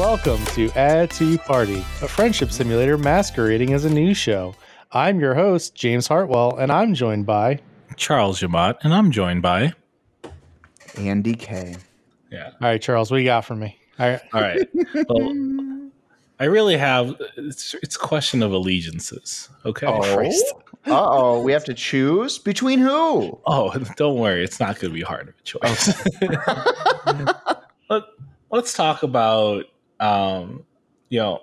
Welcome to Add to Party, a friendship simulator masquerading as a news show. I'm your host, James Hartwell, and I'm joined by. Charles Yamat, and I'm joined by. Andy K. Yeah. All right, Charles, what do you got for me? All right. All right. Well, I really have. It's it's a question of allegiances. Okay. Oh, uh oh. We have to choose between who? Oh, don't worry. It's not going to be hard of a choice. Let, let's talk about, um, you know,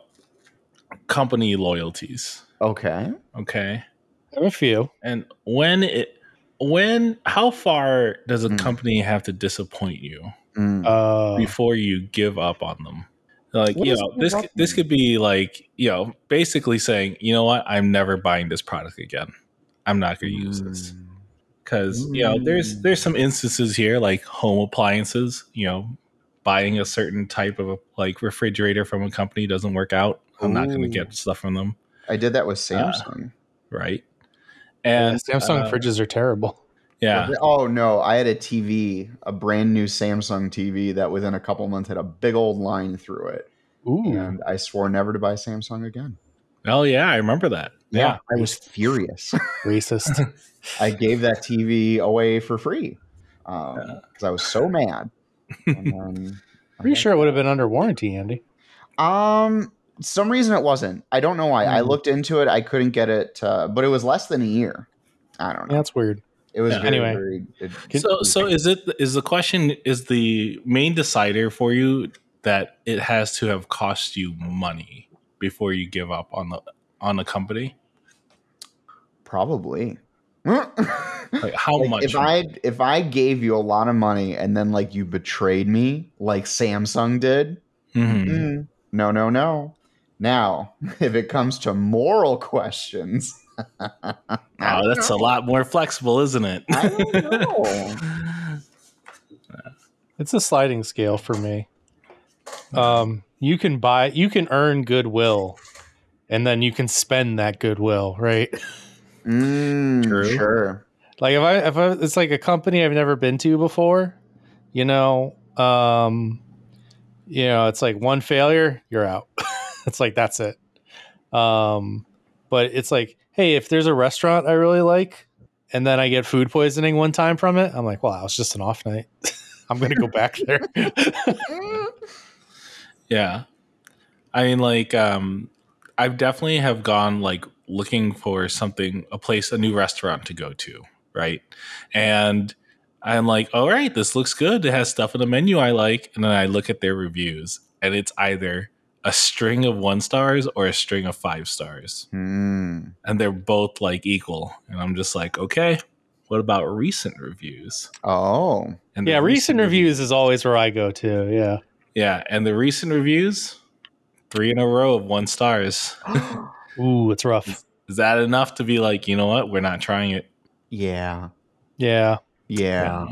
company loyalties. Okay. Okay. I have a few. And when it, when, how far does a Mm. company have to disappoint you Mm. Uh, before you give up on them? Like, What you know, this up this could be like, you know, basically saying, you know what, I'm never buying this product again. I'm not going to use this Mm. because you know there's Mm. there's some instances here like home appliances. You know, buying a certain type of like refrigerator from a company doesn't work out. I'm not going to get stuff from them, I did that with Uh, Samsung. right? yeah, And Samsung uh, fridges are terrible. yeah, Oh no, I had a TV, a brand new Samsung TV that within a couple months had a big old line through it. Ooh. And I swore never to buy Samsung again. oh yeah, I remember that. Yeah, I was furious. Racist. I gave that TV away for free because Yeah. I was so mad. And then- Pretty sure it would have been under warranty, Andy. Um, some reason it wasn't. I don't know why. I Hmm. looked into it. I couldn't get it, uh, but it was less than a year. I don't know. That's weird. It was Yeah. very, Anyway. very. It, Can- So so is it is the question is the main decider for you that it has to have cost you money before you give up on the on the company? probably. Like how Like, much? if I if I gave you a lot of money and then like you betrayed me like Samsung did, Mhm. mm, no, no, no. Now, if it comes to moral questions, Oh, don't that's a lot more flexible, isn't it? I don't know. It's a sliding scale for me. Um, you can buy, you can earn goodwill, and then you can spend that goodwill, right? Mm, True. Sure. Like if I, if I, it's like a company I've never been to before, you know, um, you know, it's like one failure, you're out. it's like that's it. Um, but it's like, hey, if there's a restaurant I really like, and then I get food poisoning one time from it, I'm like, wow, it's just an off night. I'm gonna go back there. Yeah. I mean like um I've definitely have gone like looking for something a place a new restaurant to go to, right? And I'm like, "All right, this looks good. It has stuff in the menu I like." And then I look at their reviews and it's either a string of 1 stars or a string of 5 stars. Hmm. And they're both like equal. And I'm just like, "Okay, what about recent reviews?" Oh. And yeah, recent reviews is always where I go to. Yeah. Yeah, and the recent reviews, three in a row of one stars. Ooh, it's rough. Is that enough to be like, you know what, we're not trying it? yeah. Yeah. Yeah.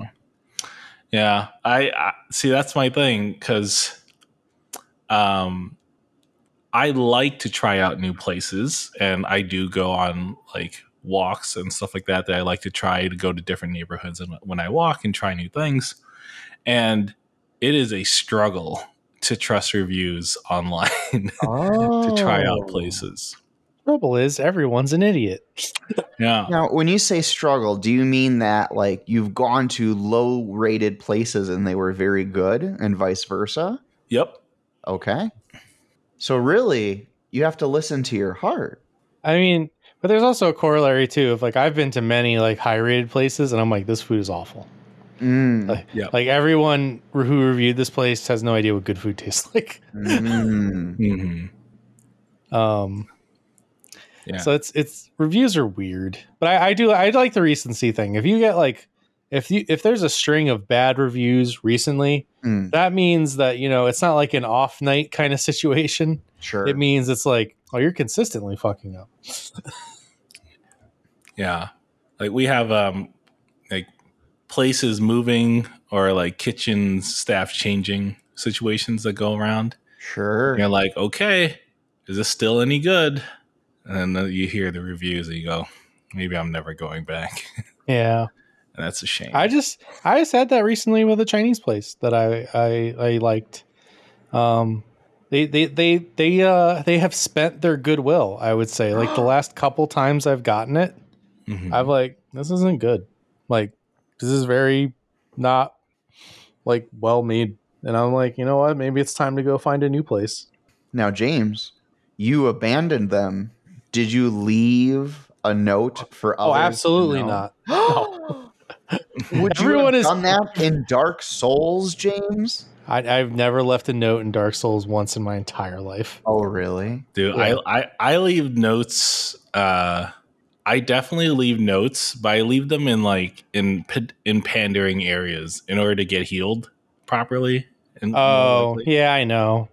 Yeah, I, I see. That's my thing because, um, I like to try out new places, and I do go on like walks and stuff like that. That I like to try to go to different neighborhoods and when I walk and try new things, and it is a struggle to trust reviews online to try out Oh. places. Trouble is, everyone's an idiot. Yeah. Now, when you say struggle, do you mean that like you've gone to low rated places and they were very good and vice versa? Yep. Okay. So really, you have to listen to your heart. I mean, but there's also a corollary too. Of like, I've been to many like high rated places, and I'm like, this food is awful. Mm. Like, Yeah. like everyone who reviewed this place has no idea what good food tastes like. Mm. hmm Um, Yeah. so it's it's reviews are weird, but I, I do I like the recency thing. If you get like if you if there's a string of bad reviews recently, Mm. that means that you know it's not like an off night kind of situation. Sure. It means it's like oh you're consistently fucking up. Yeah. Like we have um like places moving or like kitchen staff changing situations that go around. sure. And you're like, okay, is this still any good? And then you hear the reviews and you go, maybe I'm never going back. Yeah. and that's a shame. I just I just had that recently with a Chinese place that I I, I liked. Um, they they they they uh they have spent their goodwill. I would say like the last couple times I've gotten it, Mhm. I'm like this isn't good. Like this is very not like well made. And I'm like, you know what? Maybe it's time to go find a new place. Now, James, you abandoned them. Did you leave a note for Oh, others? to absolutely know? not. Would you Everyone have is- done that in Dark Souls, James? I, I've never left a note in Dark Souls once in my entire life. Oh, really? Dude, Yeah. I, I I leave notes. Uh, I definitely leave notes, but I leave them in like in in pandering areas in order to get healed properly. And Oh, yeah, I know.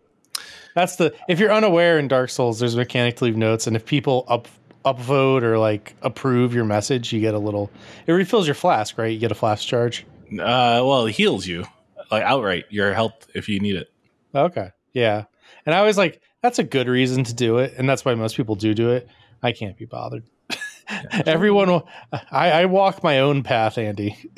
That's the if you're unaware in Dark Souls, there's a mechanic to leave notes, and if people up upvote or like approve your message, you get a little. It refills your flask, right? You get a flask charge. Uh, well, it heals you like outright your health if you need it. Okay, yeah. And I was like, that's a good reason to do it, and that's why most people do do it. I can't be bothered. Everyone, will, I, I walk my own path, Andy.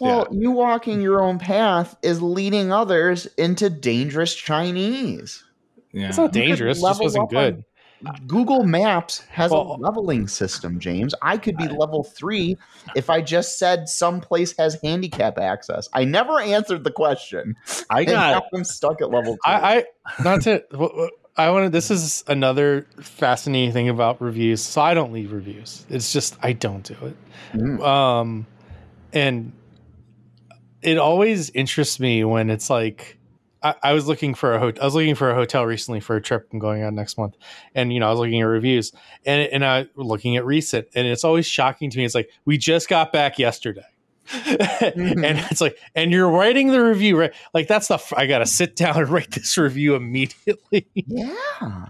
Well, you walking your own path is leading others into dangerous Chinese. It's Yeah. not dangerous. It just wasn't good. Google Maps has Well- a leveling system, James. I could be level three if I just said some place has handicap access. I never answered the question. I got now I'm stuck at level two. I, I not to. w- w- I wanted. This is another fascinating thing about reviews. So I don't leave reviews. It's just I don't do it. Mm. Um, and it always interests me when it's like I, I was looking for a hotel. I was looking for a hotel recently for a trip I'm going on next month, and you know I was looking at reviews and and I was looking at recent, and it's always shocking to me. It's like we just got back yesterday. and mm-hmm. it's like, and you're writing the review, right? Like that's the f- I gotta sit down and write this review immediately. Yeah.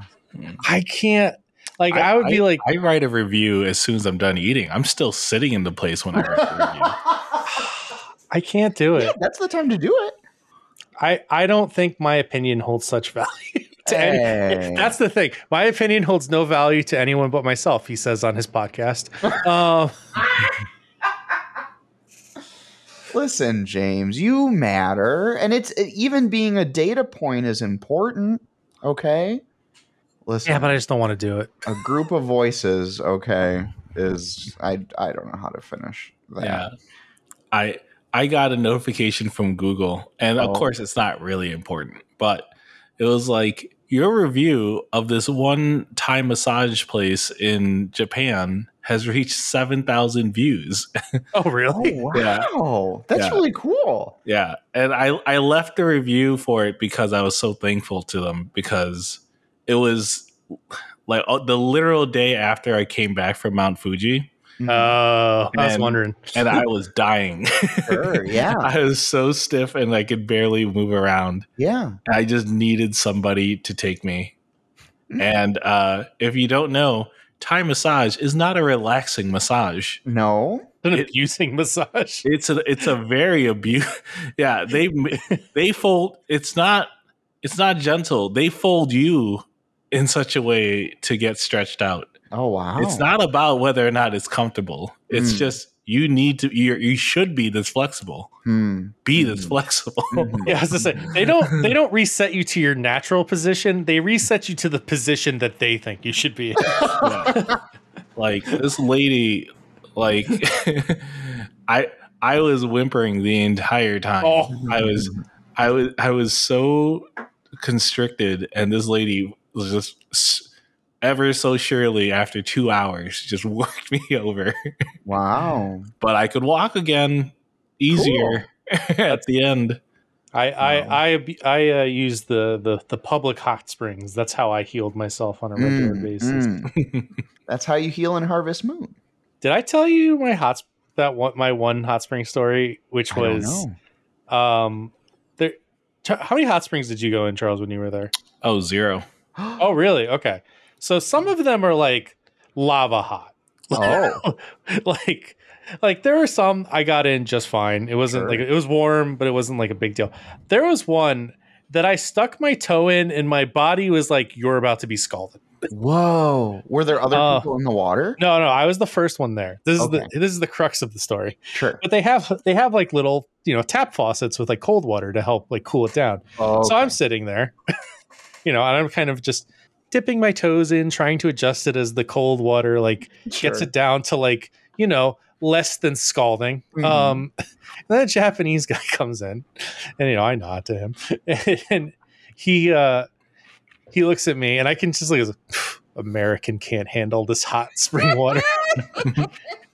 I can't. Like I, would be like, I write a review as soon as I'm done eating. I'm still sitting in the place when I write the review. I can't do it. Yeah, that's the time to do it. I I don't think my opinion holds such value to any. That's the thing. My opinion holds no value to anyone but myself. He says on his podcast. um, Listen, James, you matter, and it's even being a data point is important. Okay. Listen, yeah, but I just don't want to do it. a group of voices. Okay, is I I don't know how to finish that. Yeah. I I got a notification from Google, and of Oh. course it's not really important, but it was like your review of this one Thai massage place in Japan has reached seven thousand views. Oh, Oh really? wow, Yeah. that's Yeah. really cool. yeah, and I I left the review for it because I was so thankful to them because it was like uh, the literal day after I came back from Mount Fuji, Oh, I was And- wondering. and I was dying. Sure, yeah. I was so stiff and I could barely move around. yeah. I just needed somebody to take me. Mm. And uh, if you don't know, Thai massage is not a relaxing massage. No. An It- abusing massage. It's a it's a very abuse. Yeah, they they fold. It's not it's not gentle. They fold you in such a way to get stretched out. Oh wow. It's not about whether or not it's comfortable. It's Mm. just you need to. You you should be this flexible. Hmm. Be this Mhm. flexible. Mhm. Yeah, I was gonna say they don't they don't reset you to your natural position. They reset you to the position that they think you should be. Yeah. like this lady like i i was whimpering the entire time Oh. i was i was i was so constricted and this lady was just s- ever so surely after two hours just worked me over Wow. but i could walk again easier at the end I I Wow. I I uh, use the, the the public hot springs. That's how I healed myself on a regular Mm, basis. mm. That's how you heal in Harvest Moon. Did I tell you my hot that one my one hot spring story, which I don't was know. um there? Ch- How many hot springs did you go in, Charles, when you were there? oh zero Oh, really? Okay. So some of them are like lava hot. Oh. like like there were some I got in just fine. It wasn't Sure. like it was warm, but it wasn't like a big deal. There was one that I stuck my toe in and my body was like, You're about to be scalded. Whoa. Were there other Uh, people in the water? No, no, I was the first one there. This is the this is the crux of the story. Sure. But they have they have like little, you know, tap faucets with like cold water to help like cool it down. Oh, So I'm sitting there you know, and I'm kind of just dipping my toes in, trying to adjust it as the cold water like Sure. gets it down to like you know less than scalding. Mhm. Um, and then a Japanese guy comes in, and you know I nod to him, and he uh, he looks at me, and I can just look as American can't handle this hot spring water,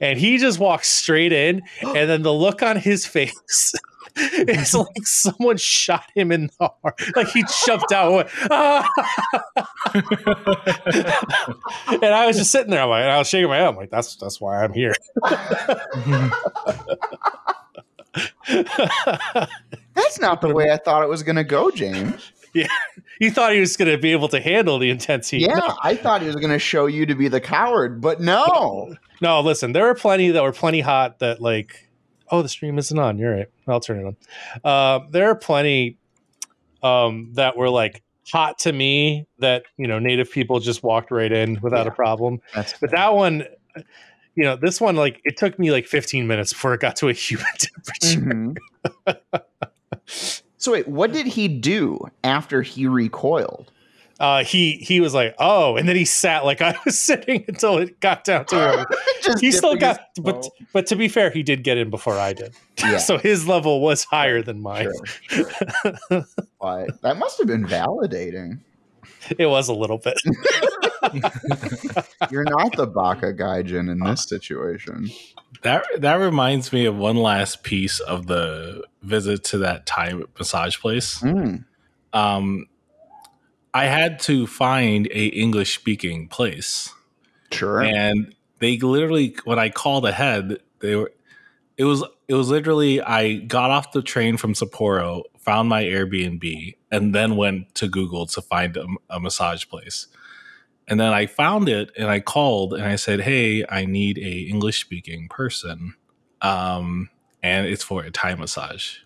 and he just walks straight in, and then the look on his face. It's like someone shot him in the heart. Like he jumped out. and "Ah!" and I was just sitting there. I'm like, and I was shaking my head. I'm like, that's that's why I'm here. That's not the way I thought it was going to go, James. Yeah, he thought he was going to be able to handle the intense heat. Yeah, No, I thought he was going to show you to be the coward, but no. no, listen, there were plenty that were plenty hot that like, oh, the stream isn't on. You're right. I'll turn it on. Uh, there are plenty um, that were like hot to me that you know native people just walked right in without a problem. But that one, you know, this one like it took me like 15 minutes before it got to a human temperature. Mhm. so wait, what did he do after he recoiled? Uh, he he was like, oh, and then he sat like I was sitting until it got down to him. He still dipping his got but toe. but to be fair he did get in before i did Yeah. so his level was higher than mine Sure, sure. but that must have been validating. it was a little bit You're not the Baka Gaijin in this situation. That that reminds me of one last piece of the visit to that Thai massage place. Mm. Um, I had to find a English speaking place, Sure. and they literally when I called ahead, they were it was it was literally I got off the train from Sapporo, found my Airbnb, and then went to Google to find a, a massage place. And then I found it and I called and I said, "Hey, I need a English speaking person." Um, and it's for a Thai massage.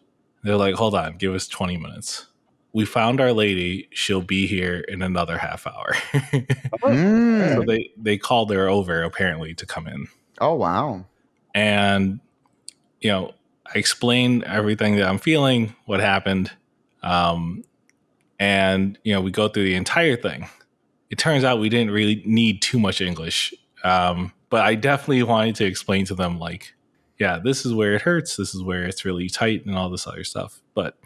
They're like, "Hold on, give us 20 minutes." We found our lady. She'll be here in another half hour. Mm. so they they called her over apparently to come in Oh wow. and you know i explained everything that i'm feeling what happened um and you know we go through the entire thing it turns out we didn't really need too much english um but i definitely wanted to explain to them like yeah this is where it hurts this is where it's really tight and all this other stuff but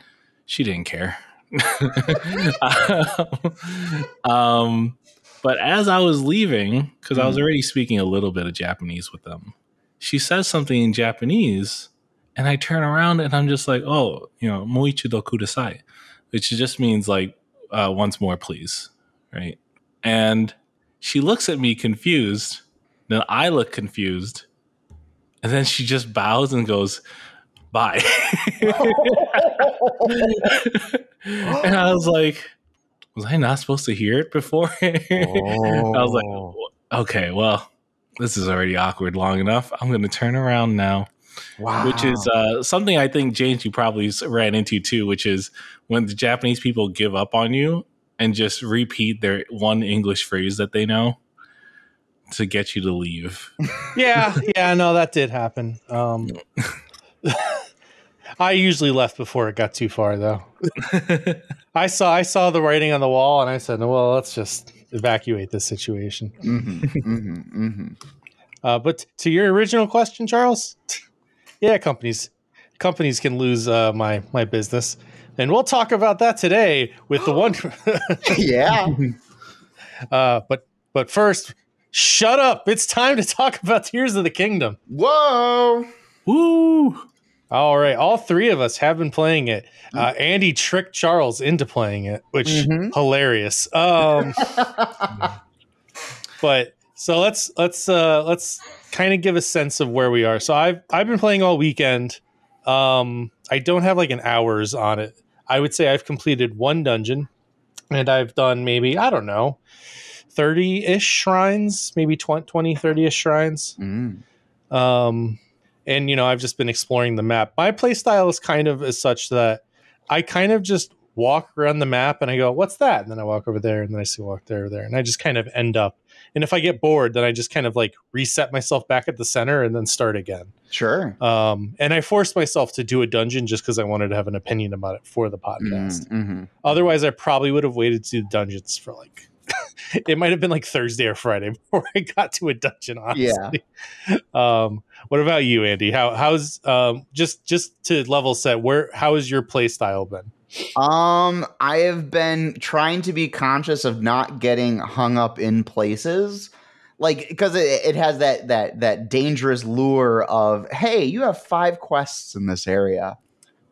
she didn't care um but as i was leaving because i was Mhm. already speaking a little bit of japanese with them she says something in Japanese, and I turn around and I'm just like, oh, you know, moichido kudasai, which just means like uh, once more, please, right? And she looks at me confused. Then I look confused, and then she just bows and goes, bye. and I was like, was I not supposed to hear it before? I was like, okay, well, this is already awkward long enough. I'm going to turn around now, wow. which is uh, something I think James you probably ran into too, which is when the Japanese people give up on you and just repeat their one English phrase that they know to get you to leave. yeah yeah no that did happen um i usually left before it got too far though. I saw i saw the writing on the wall and i said well let's just evacuate this situation. Hmm hmm hmm uh, but to your original question charles? Yeah companies companies can lose uh, my my business. And we'll talk about that today with the one Yeah. uh, but but first shut up. It's time to talk about tears of the kingdom. Whoa. Woo! All right, all three of us have been playing it. Uh, Andy tricked Charles into playing it, which Mhm. hilarious. Um, but so let's let's uh, let's kind of give a sense of where we are. So I've I've been playing all weekend. Um, I don't have like an hours on it. I would say I've completed one dungeon, and I've done maybe I don't know, thirty ish shrines, maybe 20, 30 ish shrines Mm. um and you know i've just been exploring the map my play style is kind of as such that i kind of just walk around the map and I go, "What's that?" And then I walk over there, and then I see walk there, there, and I just kind of end up. And if I get bored, then I just kind of like reset myself back at the center and then start again. Sure. Um, and I forced myself to do a dungeon just because I wanted to have an opinion about it for the podcast. Mm-hmm. Otherwise, I probably would have waited to do dungeons for like. it might have been like Thursday or Friday before I got to a dungeon. Honestly. Yeah. Um, what about you, Andy? How how's um just just to level set? Where how has your play style been? Um, I have been trying to be conscious of not getting hung up in places. Like because it, it has that that that dangerous lure of hey, you have five quests in this area.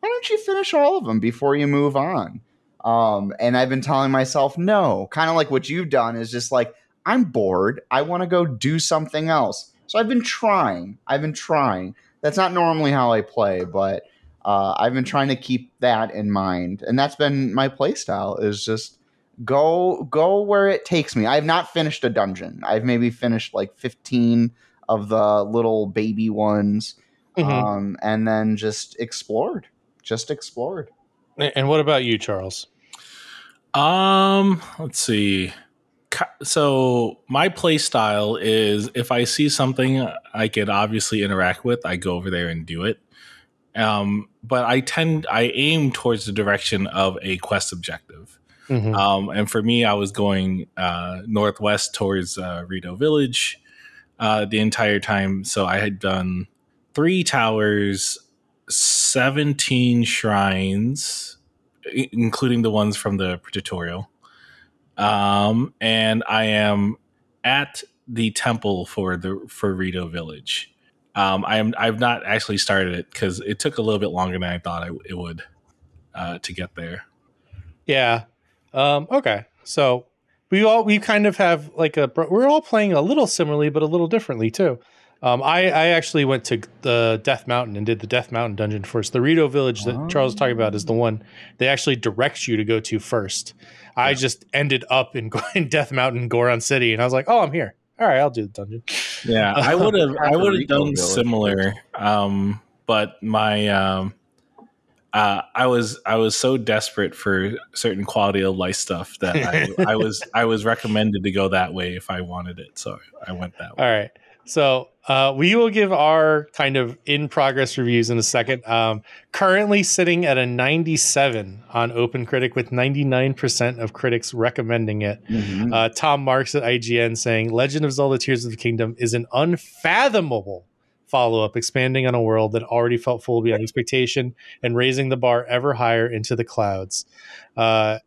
Why don't you finish all of them before you move on? Um, and I've been telling myself no, kind of like what you've done is just like I'm bored. I want to go do something else. So I've been trying. I've been trying. That's not normally how I play, but uh, I've been trying to keep that in mind, and that's been my play style. Is just go go where it takes me. I've not finished a dungeon. I've maybe finished like fifteen of the little baby ones, mm-hmm. um, and then just explored. Just explored. And what about you, Charles? Um, let's see. So my play style is if I see something I could obviously interact with, I go over there and do it. Um, but I tend I aim towards the direction of a quest objective. Mm-hmm. Um, and for me, I was going uh, northwest towards uh, Rito Village uh, the entire time. So I had done three towers, seventeen shrines, including the ones from the tutorial. Um, and I am at the temple for the for Rito Village. Um, I am I've not actually started it because it took a little bit longer than I thought it would uh, to get there. Yeah. Um, okay. So we all we kind of have like a we're all playing a little similarly, but a little differently too. Um, I, I actually went to the Death Mountain and did the Death Mountain dungeon first. The Rito Village that oh. Charles was talking about is the one they actually direct you to go to first. Yeah. I just ended up in, in Death Mountain, Goron City, and I was like, "Oh, I'm here." all right, I'll do the dungeon. Yeah, I would have I would have done similar, um, but my um, uh, I was I was so desperate for certain quality of life stuff that I, I was I was recommended to go that way if I wanted it, so I went that way. All right, so uh, we will give our kind of in progress reviews in a second. Um, currently sitting at a 97 on Open Critic with 99% of critics recommending it. Mm-hmm. Uh, Tom Marks at IGN saying Legend of Zelda Tears of the Kingdom is an unfathomable follow up, expanding on a world that already felt full beyond expectation and raising the bar ever higher into the clouds. Uh,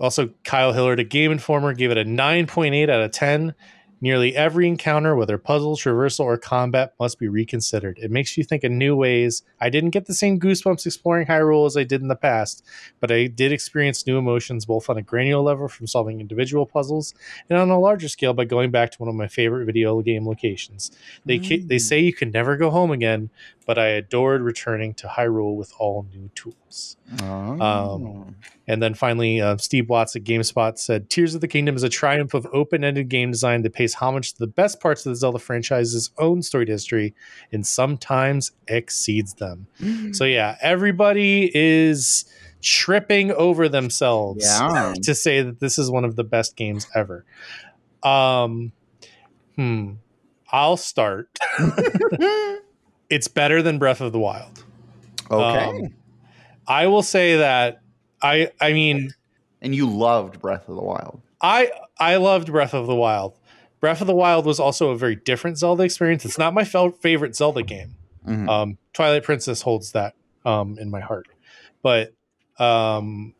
also, Kyle Hilliard, a Game Informer, gave it a 9.8 out of 10 Nearly every encounter, whether puzzle, traversal, or combat, must be reconsidered. It makes you think in new ways. I didn't get the same goosebumps exploring Hyrule as I did in the past, but I did experience new emotions both on a granular level from solving individual puzzles and on a larger scale by going back to one of my favorite video game locations. They mm. they say you can never go home again, but I adored returning to Hyrule with all new tools. Oh. Um, and then finally, uh, Steve Watts at GameSpot said, "Tears of the Kingdom is a triumph of open-ended game design that pays homage to the best parts of the Zelda franchise's own storied history, and sometimes exceeds them." Mm-hmm. So yeah, everybody is tripping over themselves yeah. to say that this is one of the best games ever. Um, hmm. I'll start. it's better than Breath of the Wild. Okay. Um, I will say that I I mean and you loved Breath of the Wild. I I loved Breath of the Wild. Breath of the Wild was also a very different Zelda experience. It's not my favorite Zelda game. Mm-hmm. Um, Twilight Princess holds that um, in my heart, but um,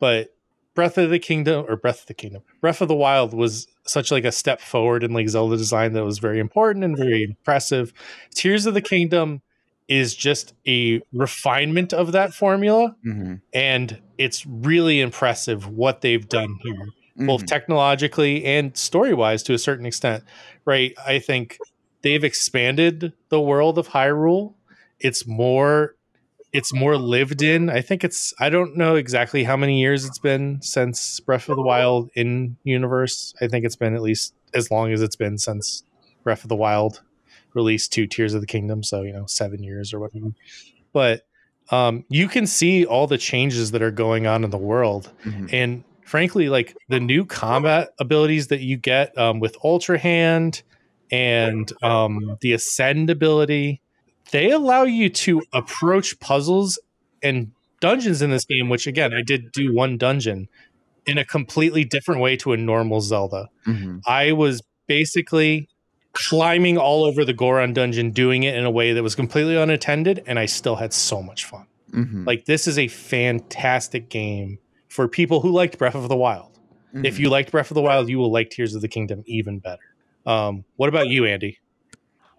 but Breath of the Kingdom or Breath of the Kingdom, Breath of the Wild was such like a step forward in like Zelda design that was very important and very impressive. Tears of the Kingdom is just a refinement of that formula mm-hmm. and it's really impressive what they've done here mm-hmm. both technologically and story-wise to a certain extent right i think they've expanded the world of hyrule it's more it's more lived in i think it's i don't know exactly how many years it's been since breath of the wild in universe i think it's been at least as long as it's been since breath of the wild released two Tears of the Kingdom, so you know seven years or whatever. But um, you can see all the changes that are going on in the world. Mhm. And frankly, like the new combat abilities that you get um, with Ultra Hand and um, the Ascend ability, they allow you to approach puzzles and dungeons in this game, which again, I did do one dungeon in a completely different way to a normal Zelda. Mhm. I was basically climbing all over the Goron dungeon, doing it in a way that was completely unattended, and I still had so much fun. Mhm. Like, this is a fantastic game for people who liked Breath of the Wild. If Mhm. you liked Breath of the Wild, you will like Tears of the Kingdom even better. Um, what about you, Andy?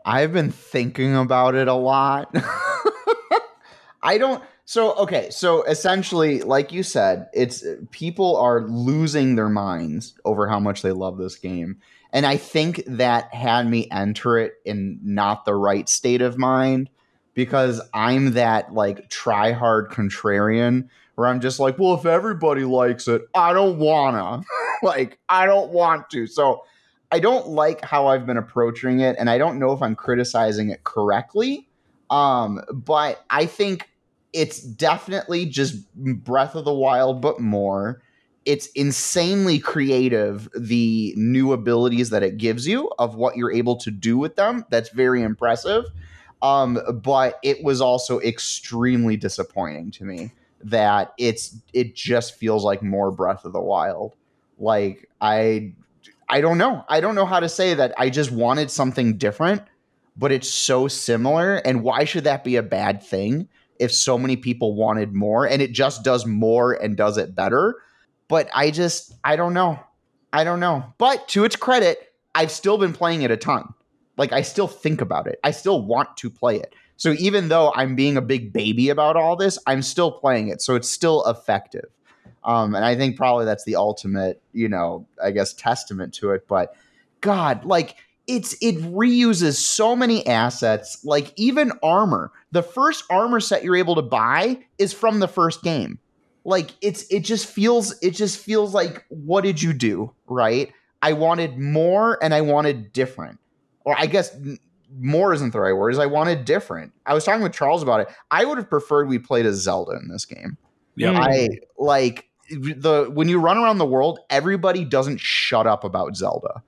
I've been thinking about it a lot. I don't. So okay. So essentially, like you said, it's people are losing their minds over how much they love this game, and I think that had me enter it in not the right state of mind because I'm that like try hard contrarian where I'm just like, well, if everybody likes it, I don't wanna. like, I don't want to. So I don't like how I've been approaching it, and I don't know if I'm criticizing it correctly. Um, but I think it's definitely just Breath of the Wild, but more. It's insanely creative, the new abilities that it gives you of what you're able to do with them. That's very impressive. Um, but it was also extremely disappointing to me that it's it just feels like more Breath of the Wild. Like I I don't know. I don't know how to say that. I just wanted something different, but it's so similar. And why should that be a bad thing if so many people wanted more and it just does more and does it better? But I just, I don't know. I don't know. But to its credit, I've still been playing it a ton. Like I still think about it. I still want to play it. So even though I'm being a big baby about all this, I'm still playing it. So it's still effective. Um, and I think probably that's the ultimate, you know, I guess testament to it. But God, like it's it reuses so many assets, like even armor. The first armor set you're able to buy is from the first game. Like it's it just feels it just feels like what did you do, right? I wanted more and I wanted different. Or I guess more isn't the right word, is I wanted different. I was talking with Charles about it. I would have preferred we played as Zelda in this game. Yep. Mm. I like the when you run around the world, everybody doesn't shut up about Zelda.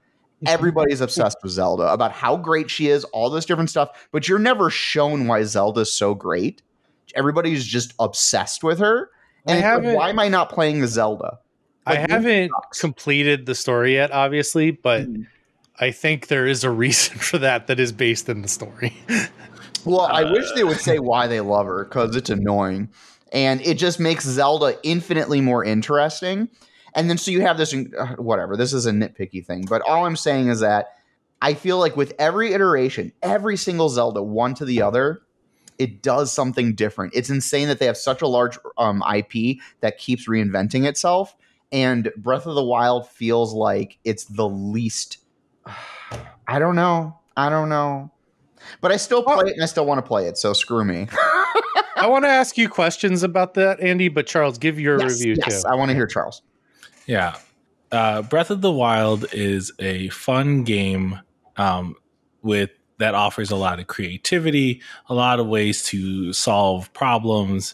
Everybody's obsessed with Zelda about how great she is, all this different stuff, but you're never shown why Zelda's so great. Everybody's just obsessed with her. And it's like, haven't- why am I not playing the Zelda? I haven't completed the story yet, obviously, but Mhm. I think there is a reason for that that is based in the story. Well, I wish they would Uh. say why they love her because it's annoying. And it just makes Zelda infinitely more interesting. And then so you have this, uh, whatever, this is a nitpicky thing. But all I'm saying is that I feel like with every iteration, every single Zelda, one to the other, it does something different. It's insane that they have such a large um, IP that keeps reinventing itself. And Breath of the Wild feels like it's the least. I don't know. I don't know. But I still play it and I still want to play it, so screw me. I want to ask you questions about that, Andy, but Charles, give your yes, review yes, too. I want to hear Charles. Yeah. Uh, Breath of the Wild is a fun game um, with that offers a lot of creativity, a lot of ways to solve problems,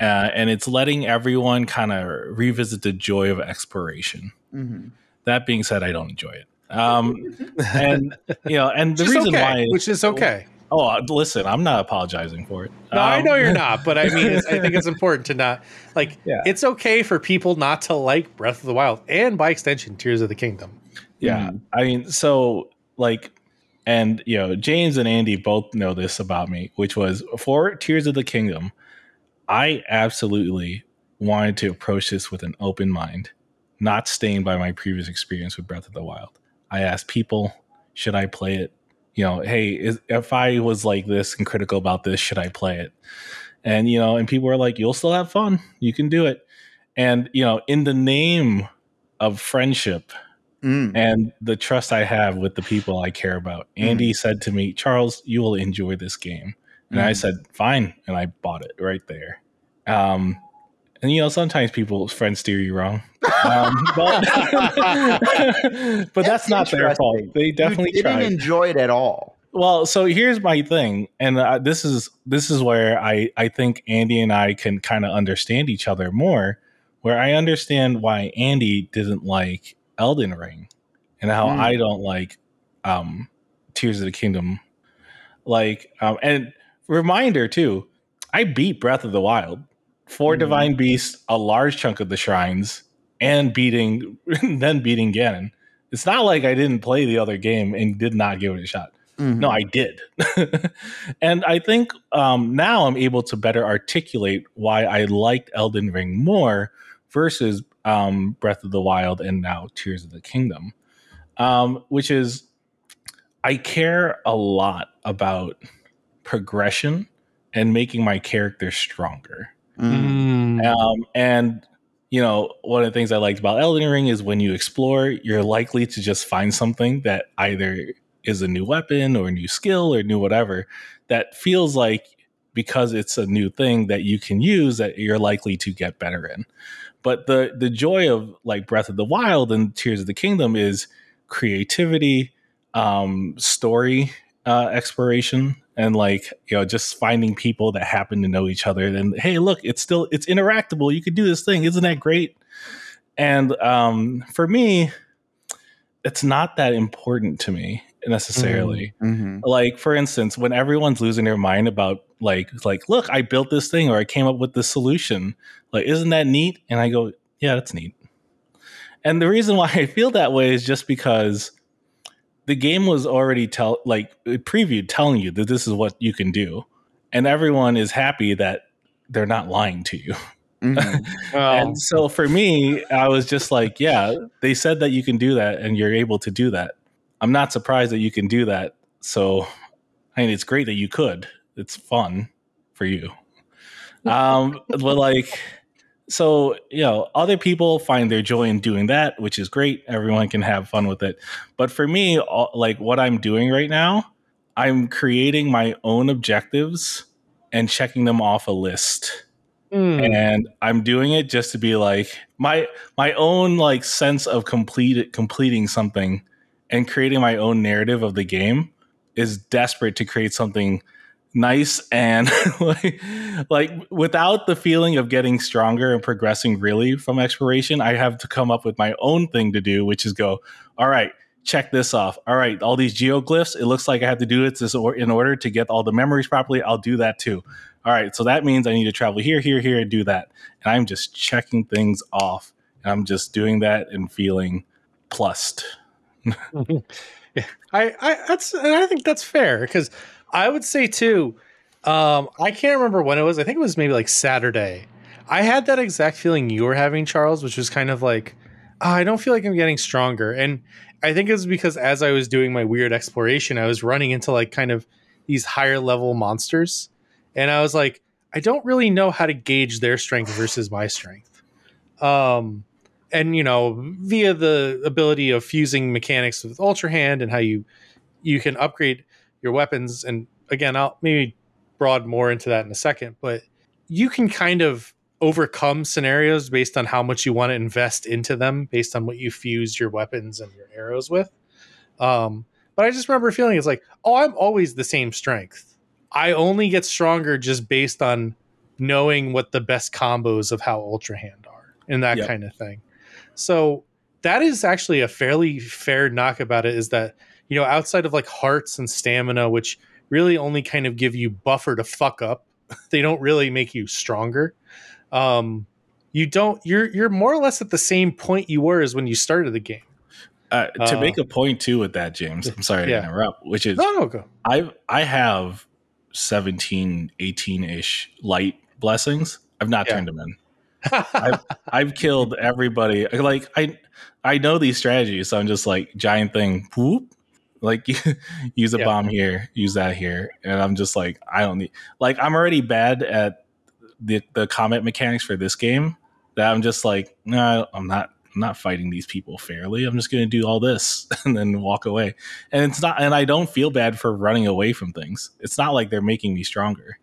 uh, and it's letting everyone kind of revisit the joy of exploration. Mm-hmm. That being said, I don't enjoy it. Um, and you know, and the Which reason okay, why, which is okay. Oh, uh, listen, I'm not apologizing for it. No, I Um, know you're not, but I mean, it's, I think it's important to not like. Yeah. It's okay for people not to like Breath of the Wild, and by extension, Tears of the Kingdom. Yeah. I mean, so like, and you know, James and Andy both know this about me, which was for Tears of the Kingdom, I absolutely wanted to approach this with an open mind, not stained by my previous experience with Breath of the Wild. I asked people, should I play it? You know, hey, is, if I was like this and critical about this, should I play it? And you know, and people are like, you'll still have fun. You can do it. And you know, in the name of friendship Mm. and the trust I have with the people I care about. Andy said to me, Charles, you will enjoy this game. And I Mhm. said, fine. And I bought it right there. Um, and you know, sometimes people's friends steer you wrong. Um, but but that's, not their fault. They definitely you didn't tried. enjoy it at all. Well, so here's my thing, and uh, this is this is where I I think Andy and I can kind of understand each other more. Where I understand why Andy didn't like Elden Ring, and how Mm. I don't like um, Tears of the Kingdom. Like, um, and reminder too, I beat Breath of the Wild, 4 Mhm. divine beasts, a large chunk of the shrines, and beating then beating Ganon. It's not like I didn't play the other game and did not give it a shot. Mhm. No, I did. and I think um, now I'm able to better articulate why I liked Elden Ring more versus um, Breath of the Wild and now Tears of the Kingdom, um, which is I care a lot about progression and making my character stronger. Mm. Um, and you know, one of the things I liked about Elden Ring is when you explore, you're likely to just find something that either is a new weapon or a new skill or new whatever that feels like because it's a new thing that you can use that you're likely to get better in. But the the joy of like Breath of the Wild and Tears of the Kingdom is creativity, um, story uh, exploration, and like you know just finding people that happen to know each other. And hey, look, it's still it's interactable. You could do this thing, isn't that great? And um, for me, it's not that important to me necessarily Mhm. like for instance when everyone's losing their mind about like like look i built this thing or i came up with this solution like isn't that neat and i go yeah that's neat and the reason why i feel that way is just because the game was already tell like it previewed telling you that this is what you can do and everyone is happy that they're not lying to you Mhm. Well, and so for me, I was just like, yeah, they said that you can do that and you're able to do that. I'm not surprised that you can do that. So, I mean, it's great that you could. It's fun for you. Um, but like, so, you know, other people find their joy in doing that, which is great. Everyone can have fun with it. But for me, all, like what I'm doing right now, I'm creating my own objectives and checking them off a list mm. and I'm doing it just to be like my my own like sense of complete completing something and creating my own narrative of the game is desperate to create something nice and like, like without the feeling of getting stronger and progressing really from exploration I have to come up with my own thing to do which is go all right check this off all right all these geoglyphs it looks like I have to do it in order to get all the memories properly I'll do that too all right, so that means I need to travel here, here, here, and do that. And I'm just checking things off. And I'm just doing that and feeling plussed. I, I that's and I think that's fair because I would say too. Um, I can't remember when it was. I think it was maybe like Saturday. I had that exact feeling you were having, Charles, which was kind of like, "Oh, I don't feel like I'm getting stronger. And I think it was because as I was doing my weird exploration, I was running into like kind of these higher level monsters, and I was like, I don't really know how to gauge their strength versus my strength. Um, and you know via the ability of fusing mechanics with ultra hand and how you you can upgrade your weapons and again i'll maybe broad more into that in a second but you can kind of overcome scenarios based on how much you want to invest into them based on what you fuse your weapons and your arrows with. Um but i just remember feeling it's like oh i'm always the same strength. I only get stronger just based on knowing what the best combos of how ultra hand are and that Yep. kind of thing. So that is actually a fairly fair knock about it is that, you know, outside of like hearts and stamina, which really only kind of give you buffer to fuck up, they don't really make you stronger. Um, you don't you're you're more or less at the same point you were as when you started the game. Uh, to Uh, make a point too with that, James, I'm sorry yeah. to interrupt, which is No, no, go. I I have 17, 18 ish light blessings. I've not Yeah. turned them in. I've killed everybody. Like I I know these strategies, so I'm just like giant thing, whoop. Like use a Yeah. bomb here, use that here, and I'm just like I don't need. Like I'm already bad at the the combat mechanics for this game that I'm just like no, I'm not. I'm not fighting these people fairly. I'm just going to do all this and then walk away. And it's not. And I don't feel bad for running away from things. It's not like they're making me stronger.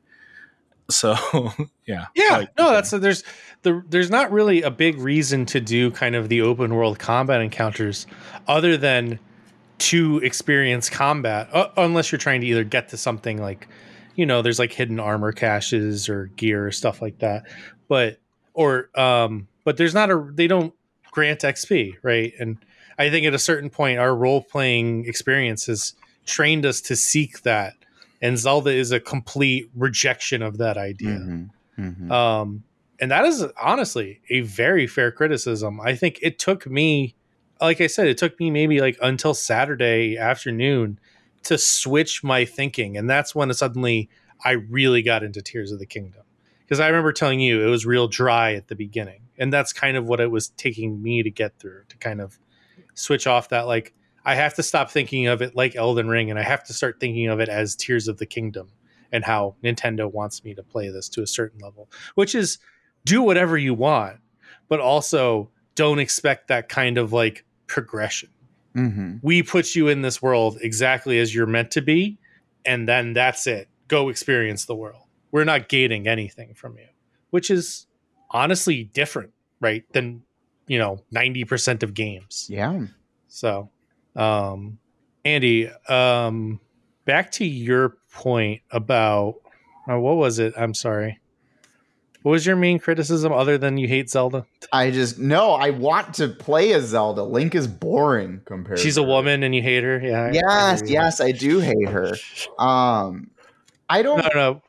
So yeah, Yeah, Like, no, that's a, there's the there's not really a big reason to do kind of the open world combat encounters other than to experience combat uh, unless you're trying to either get to something like you know there's like hidden armor caches or gear or stuff like that. But or um but there's not a they don't grant xp right? And i think at a certain point our role playing experience has trained us to seek that. And zelda is a complete rejection of that idea. Mhm, mhm. um, and that is honestly a very fair criticism. I think it took me, like I said, it took me maybe like until Saturday afternoon to switch my thinking. And that's when suddenly I really got into Tears of the Kingdom. Because I remember telling you it was real dry at the beginning. And that's kind of what it was taking me to get through to kind of switch off that. Like, I have to stop thinking of it like Elden Ring and I have to start thinking of it as Tears of the Kingdom and how Nintendo wants me to play this to a certain level, which is do whatever you want, but also don't expect that kind of like progression. Mhm. We put you in this world exactly as you're meant to be, and then that's it. Go experience the world. We're not gating anything from you, which is honestly different, right? Than, you know, 90% of games. Yeah. So, um, Andy, um, back to your point about uh, what was it? I'm sorry. What was your main criticism other than you hate Zelda? I just no. I want to play as Zelda. Link is boring compared. To She's a woman and you hate her. Yeah. I- I Yes, yes, I do hate her. Um, I don't. No, no.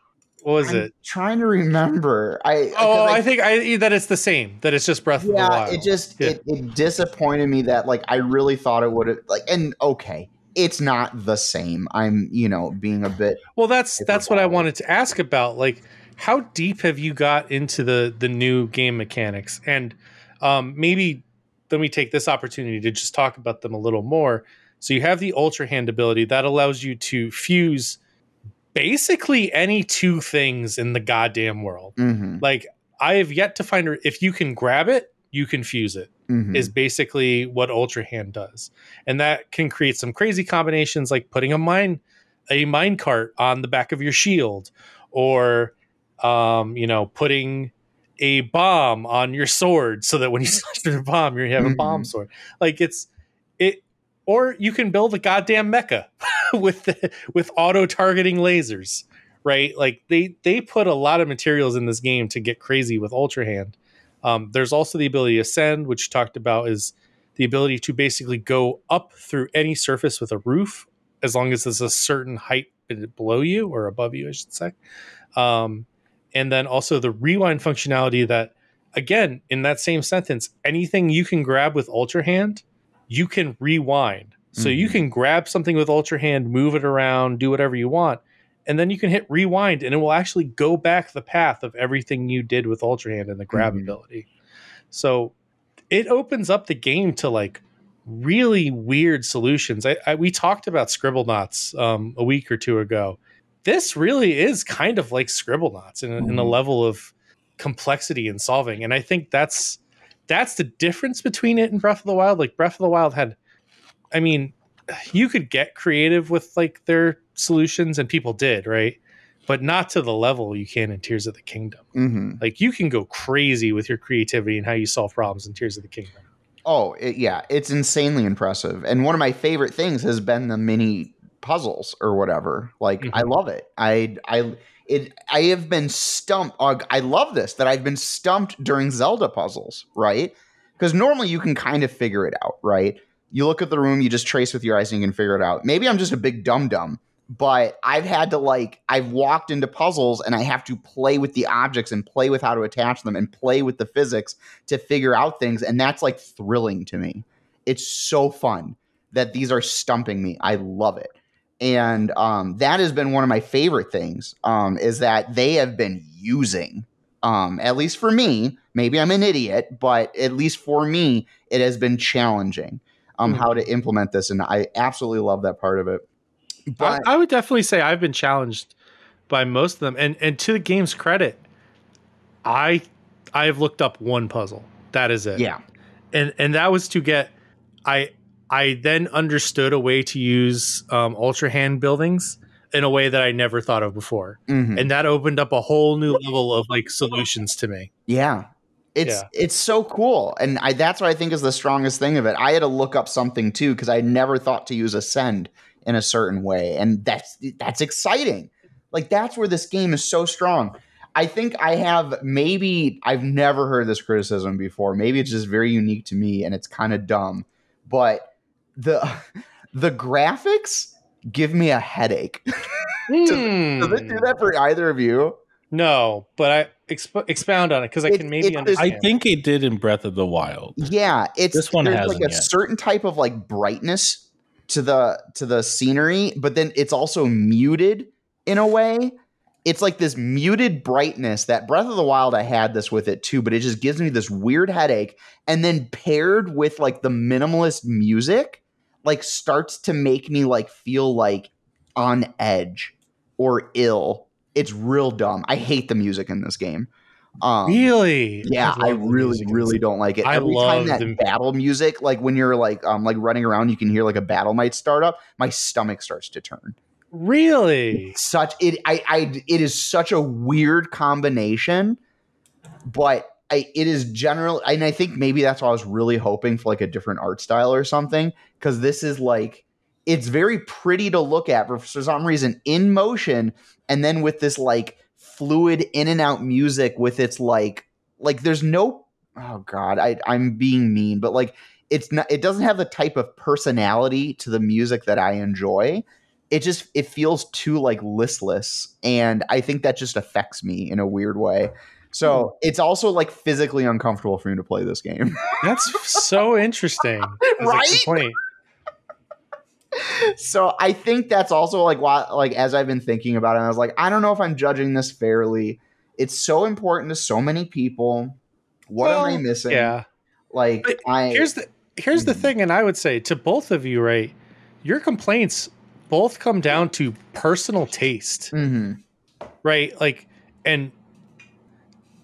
What was I'm it? Trying to remember. I Oh, I, think I that it's the same. That it's just Breath of the yeah. Wild. It just Yeah. it, it disappointed me that like I really thought it would have like and okay, it's not the same. I'm you know being a bit Well, that's that's what I wanted to ask about. Like, how deep have you got into the the new game mechanics? And um, maybe let me take this opportunity to just talk about them a little more. So you have the Ultra Hand ability that allows you to fuse basically any two things in the goddamn world. mhm, Like, I have yet to find if you can grab it, you can fuse it mhm. is basically what Ultra Hand does, and that can create some crazy combinations, like putting a mine a mine cart on the back of your shield, or um, you know, putting a bomb on your sword so that when you slash through the bomb, you have a Mhm. bomb sword. Like it's it, or you can build a goddamn mecha with the, with auto targeting lasers, right? Like they they put a lot of materials in this game to get crazy with Ultra Hand. Um, there's also the ability to ascend, which you talked about is the ability to basically go up through any surface with a roof, as long as there's a certain height below you or above you, I should say. Um, and then also the rewind functionality that, again, in that same sentence, anything you can grab with Ultra Hand, you can rewind. So you Mhm. can grab something with Ultra Hand, move it around, do whatever you want, and then you can hit rewind, and it will actually go back the path of everything you did with Ultra Hand and the grab Mhm. ability. So it opens up the game to like really weird solutions. I, I we talked about Scribblenauts um, a week or two ago. This really is kind of like Scribblenauts in, a- in a Mhm. level of complexity and solving, and I think that's that's the difference between it and Breath of the Wild. Like Breath of the Wild had, I mean, you could get creative with like their solutions, and people did, right? But not to the level you can in Tears of the Kingdom. Mhm. Like you can go crazy with your creativity and how you solve problems in Tears of the Kingdom. Oh, it, yeah, it's insanely impressive. And one of my favorite things has been the mini puzzles or whatever. Like I Mhm. love it. I I it I have been stumped. uh, I love this that I've been stumped during Zelda puzzles, right? Because normally you can kind of figure it out, right? You look at the room, you just trace with your eyes and you can figure it out. Maybe I'm just a big dum dum, but I've had to like I've walked into puzzles and I have to play with the objects and play with how to attach them and play with the physics to figure out things and that's like thrilling to me it's so fun that these are stumping me i love it and um, that has been one of my favorite things um, is that they have been using um, at least for me maybe i'm an idiot but at least for me it has been challenging um, Mhm. how to implement this and i absolutely love that part of it but I, I would definitely say I've been challenged by most of them, and and to the game's credit, I I have looked up one puzzle. That is it. yeah and and that was to get I I then understood a way to use um, ultra hand buildings in a way that I never thought of before, mhm. and that opened up a whole new level of like solutions to me. yeah It's Yeah. it's so cool, and I, that's what I think is the strongest thing of it. I had to look up something too because I never thought to use ascend in a certain way, and that's that's exciting. Like that's where this game is so strong. I think I have maybe I've never heard this criticism before. Maybe it's just very unique to me, and it's kind of dumb. But the the graphics give me a headache. Does it do Hmm. that for either of you? No, but I exp- expound on it because I It- can maybe it's this- understand. I think it did in Breath of the Wild. Yeah, it's This one hasn't like a yet. certain type of like brightness to the to the scenery, but then it's also muted in a way. It's like this muted brightness that Breath of the Wild I had this with it too, but it just gives me this weird headache. And then paired with like the minimalist music, like starts to make me like feel like on edge or ill. It's real dumb. I hate the music in this game. Um, really, yeah, I, the really, really don't like it. I Every love time that the- battle music, like when you're like um like running around, you can hear like a battle might start up. My stomach starts to turn. Really, Such it, I, I, it is such a weird combination, but I, it is general, and I think maybe that's why I was really hoping for like a different art style or something, because this is like it's very pretty to look at, for some reason in motion, and then with this like fluid in and out music with its like like there's no oh god I I'm being mean but like it's not it doesn't have the type of personality to the music that I enjoy. It just it feels too like listless and I think that just affects me in a weird way so it's also like physically uncomfortable for me to play this game that's so interesting. Right? so I think that's also like why like as I've been thinking about it, I was like, I don't know if I'm judging this fairly. It's so important to so many people. What am I missing? Yeah. Like But I Here's the here's the Mhm. thing, and I would say to both of you, right? Your complaints both come down to personal taste, Mhm. right? Like, and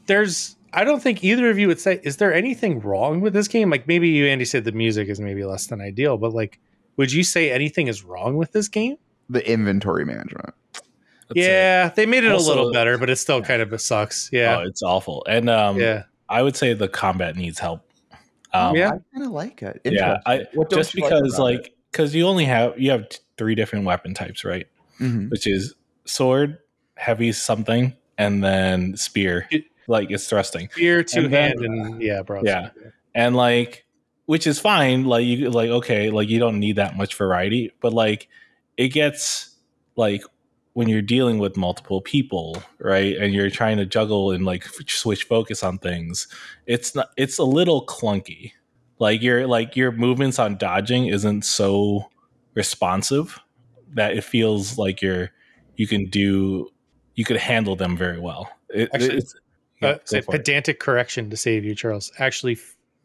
there's I don't think either of you would say, is there anything wrong with this game? Like maybe you, Andy, said the music is maybe less than ideal, but like, would you say anything is wrong with this game? the inventory management. That's it. yeah, they made it Also- a little better, but it still kind of sucks. Oh, Yeah, it's awful. And um, yeah. I would say the combat needs help. Um, Yeah. I kind of like it. yeah. I, What just you like because, like, because you only have you have t- three different weapon types, right? it? Mhm. Which is sword, heavy something, and then spear. It- like it's thrusting. Beer, two hand, and yeah, bro. Yeah. and like which is fine like you like okay like you don't need that much variety but like it gets like when you're dealing with multiple people right and you're trying to juggle and like switch focus on things it's not it's a little clunky like your like your movements on dodging isn't so responsive that it feels like you're you can do you could handle them very well it, Actually, it's, yeah, uh, for it. pedantic correction to save you, Charles. Actually,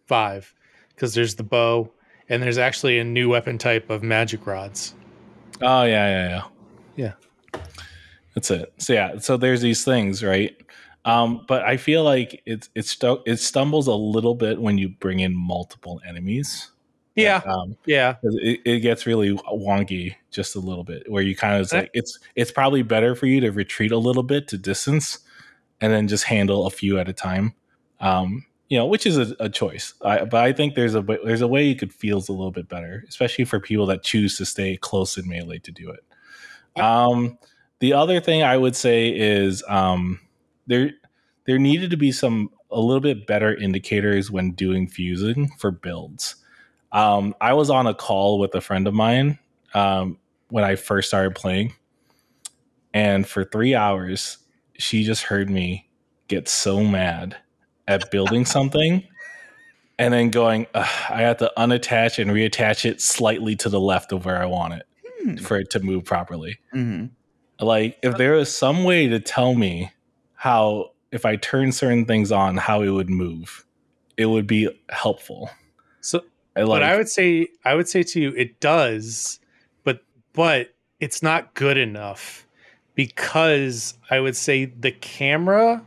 five, because there's the bow, and there's actually a new weapon type of magic rods. Oh yeah, yeah, yeah. Yeah. That's it. So yeah, so there's these things, right? Um, but I feel like it's it's stu- it stumbles a little bit when you bring in multiple enemies. Yeah, Um, yeah, it, it gets really wonky just a little bit, where you kind of like it's it's probably better for you to retreat a little bit to distance, and then just handle a few at a time. Um, you know, which is a, a choice. I, but I think there's a there's a way you could feels a little bit better, especially for people that choose to stay close in melee to do it. Um, the other thing I would say is um, there there needed to be some a little bit better indicators when doing fusing for builds. Um, I was on a call with a friend of mine um, when I first started playing, and for three hours, she just heard me get so mad at building something. And then going, I have to unattach and reattach it slightly to the left of where I want it Hmm. for it to move properly Mhm. like if there was some way to tell me how if i turn certain things on how it would move it would be helpful So, I but I would say, I would say to you, it does, but but it's not good enough because I would say the camera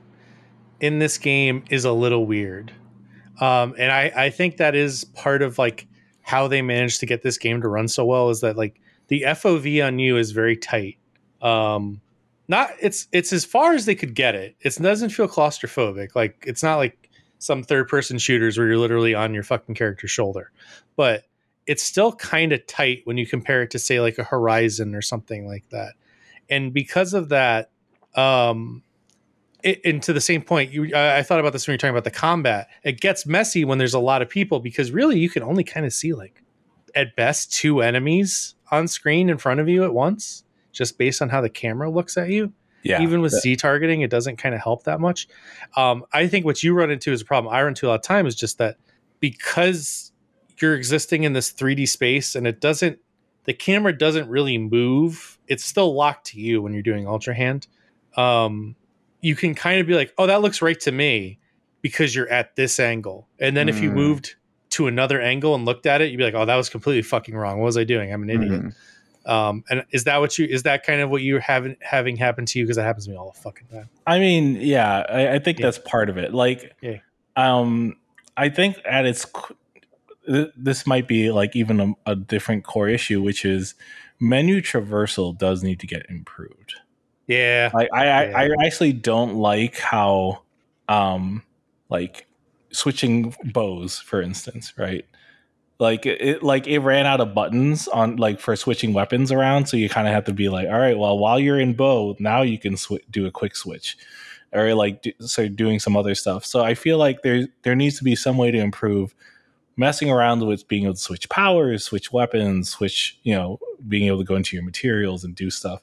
in this game is a little weird, um, and I I think that is part of like how they managed to get this game to run so well is that like the FOV on you is very tight. Um, not it's it's as far as they could get it. It doesn't feel claustrophobic. Like it's not like some third person shooters where you're literally on your fucking character's shoulder. But it's still kind of tight when you compare it to say like a Horizon or something like that. And because of that, um, it, and to the same point, you I, I thought about this when you're talking about the combat. It gets messy when there's a lot of people because really you can only kind of see like at best two enemies on screen in front of you at once, just based on how the camera looks at you. Yeah. Even with Z targeting, it doesn't kind of help that much. Um, I think what you run into is a problem I run into a lot of time is just that because you're existing in this 3D space and it doesn't, the camera doesn't really move. It's still locked to you when you're doing Ultra Hand. Um, you can kind of be like, oh, that looks right to me because you're at this angle. And then if you Mm. moved to another angle and looked at it, you'd be like, oh, that was completely fucking wrong. What was I doing? I'm an idiot. Mhm. Um, and is that what you is that kind of what you're having having happen to you? Because that happens to me all the fucking time. I mean, yeah, I, I think Yeah. that's part of it. Like, Yeah. um, I think at its th- this might be like even a, a different core issue, which is menu traversal does need to get improved. Yeah. Like, I, I, I actually don't like how, um, like switching bows, for instance, right? Like it, like it ran out of buttons on like for switching weapons around, so you kind of have to be like, all right, well, while you're in bow, now you can sw- do a quick switch, or like do, so doing some other stuff. So I feel like there there needs to be some way to improve messing around with being able to switch powers, switch weapons, switch you know being able to go into your materials and do stuff.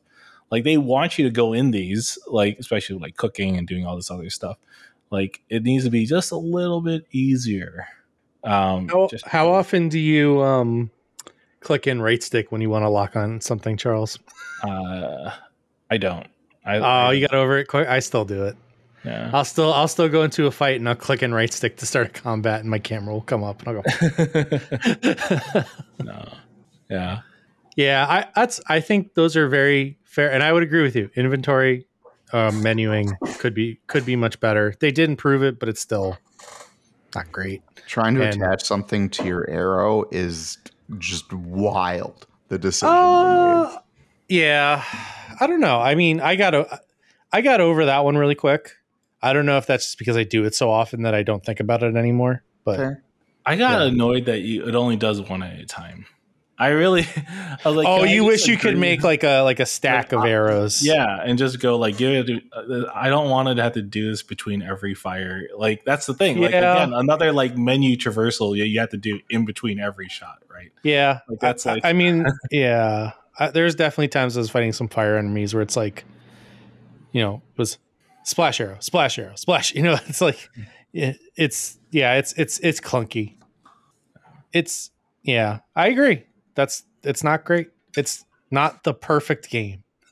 Like they want you to go in these, like especially like cooking and doing all this other stuff. Like it needs to be just a little bit easier. Um, How, just- how often do you um, click in right stick when you want to lock on something, Charles? Uh, I don't. I, Oh, I- you got over it quick. I still do it. Yeah. I'll still I'll still go into a fight and I'll click and right stick to start a combat, and my camera will come up and I'll go. no. Yeah. yeah, I that's I think those are very fair, and I would agree with you. Inventory um, menuing could be could be much better. They didn't improve it, but it's still not great. Trying to And- attach something to your arrow is just wild. The decision. Uh, yeah, I don't know. I mean, I got o- I got over that one really quick. I don't know if that's just because I do it so often that I don't think about it anymore. But Fair. I got Yeah. annoyed that you it only does one at a time. I really I was like, oh, you wish you could make like a like a stack of Like, arrows. Yeah, and just go like give it. uh, I don't want to have to do this between every fire. Like that's the thing. Like Yeah. again, another like menu traversal. You, you have to do in between every shot, right? yeah. Like, that's I- like- I, mean, yeah. I, there's definitely times I was fighting some fire enemies where it's like, you know, it was splash arrow, splash arrow, splash. You know, it's like, it, it's yeah, it's it's it's clunky. It's yeah, I agree. That's it's not great. It's not the perfect game.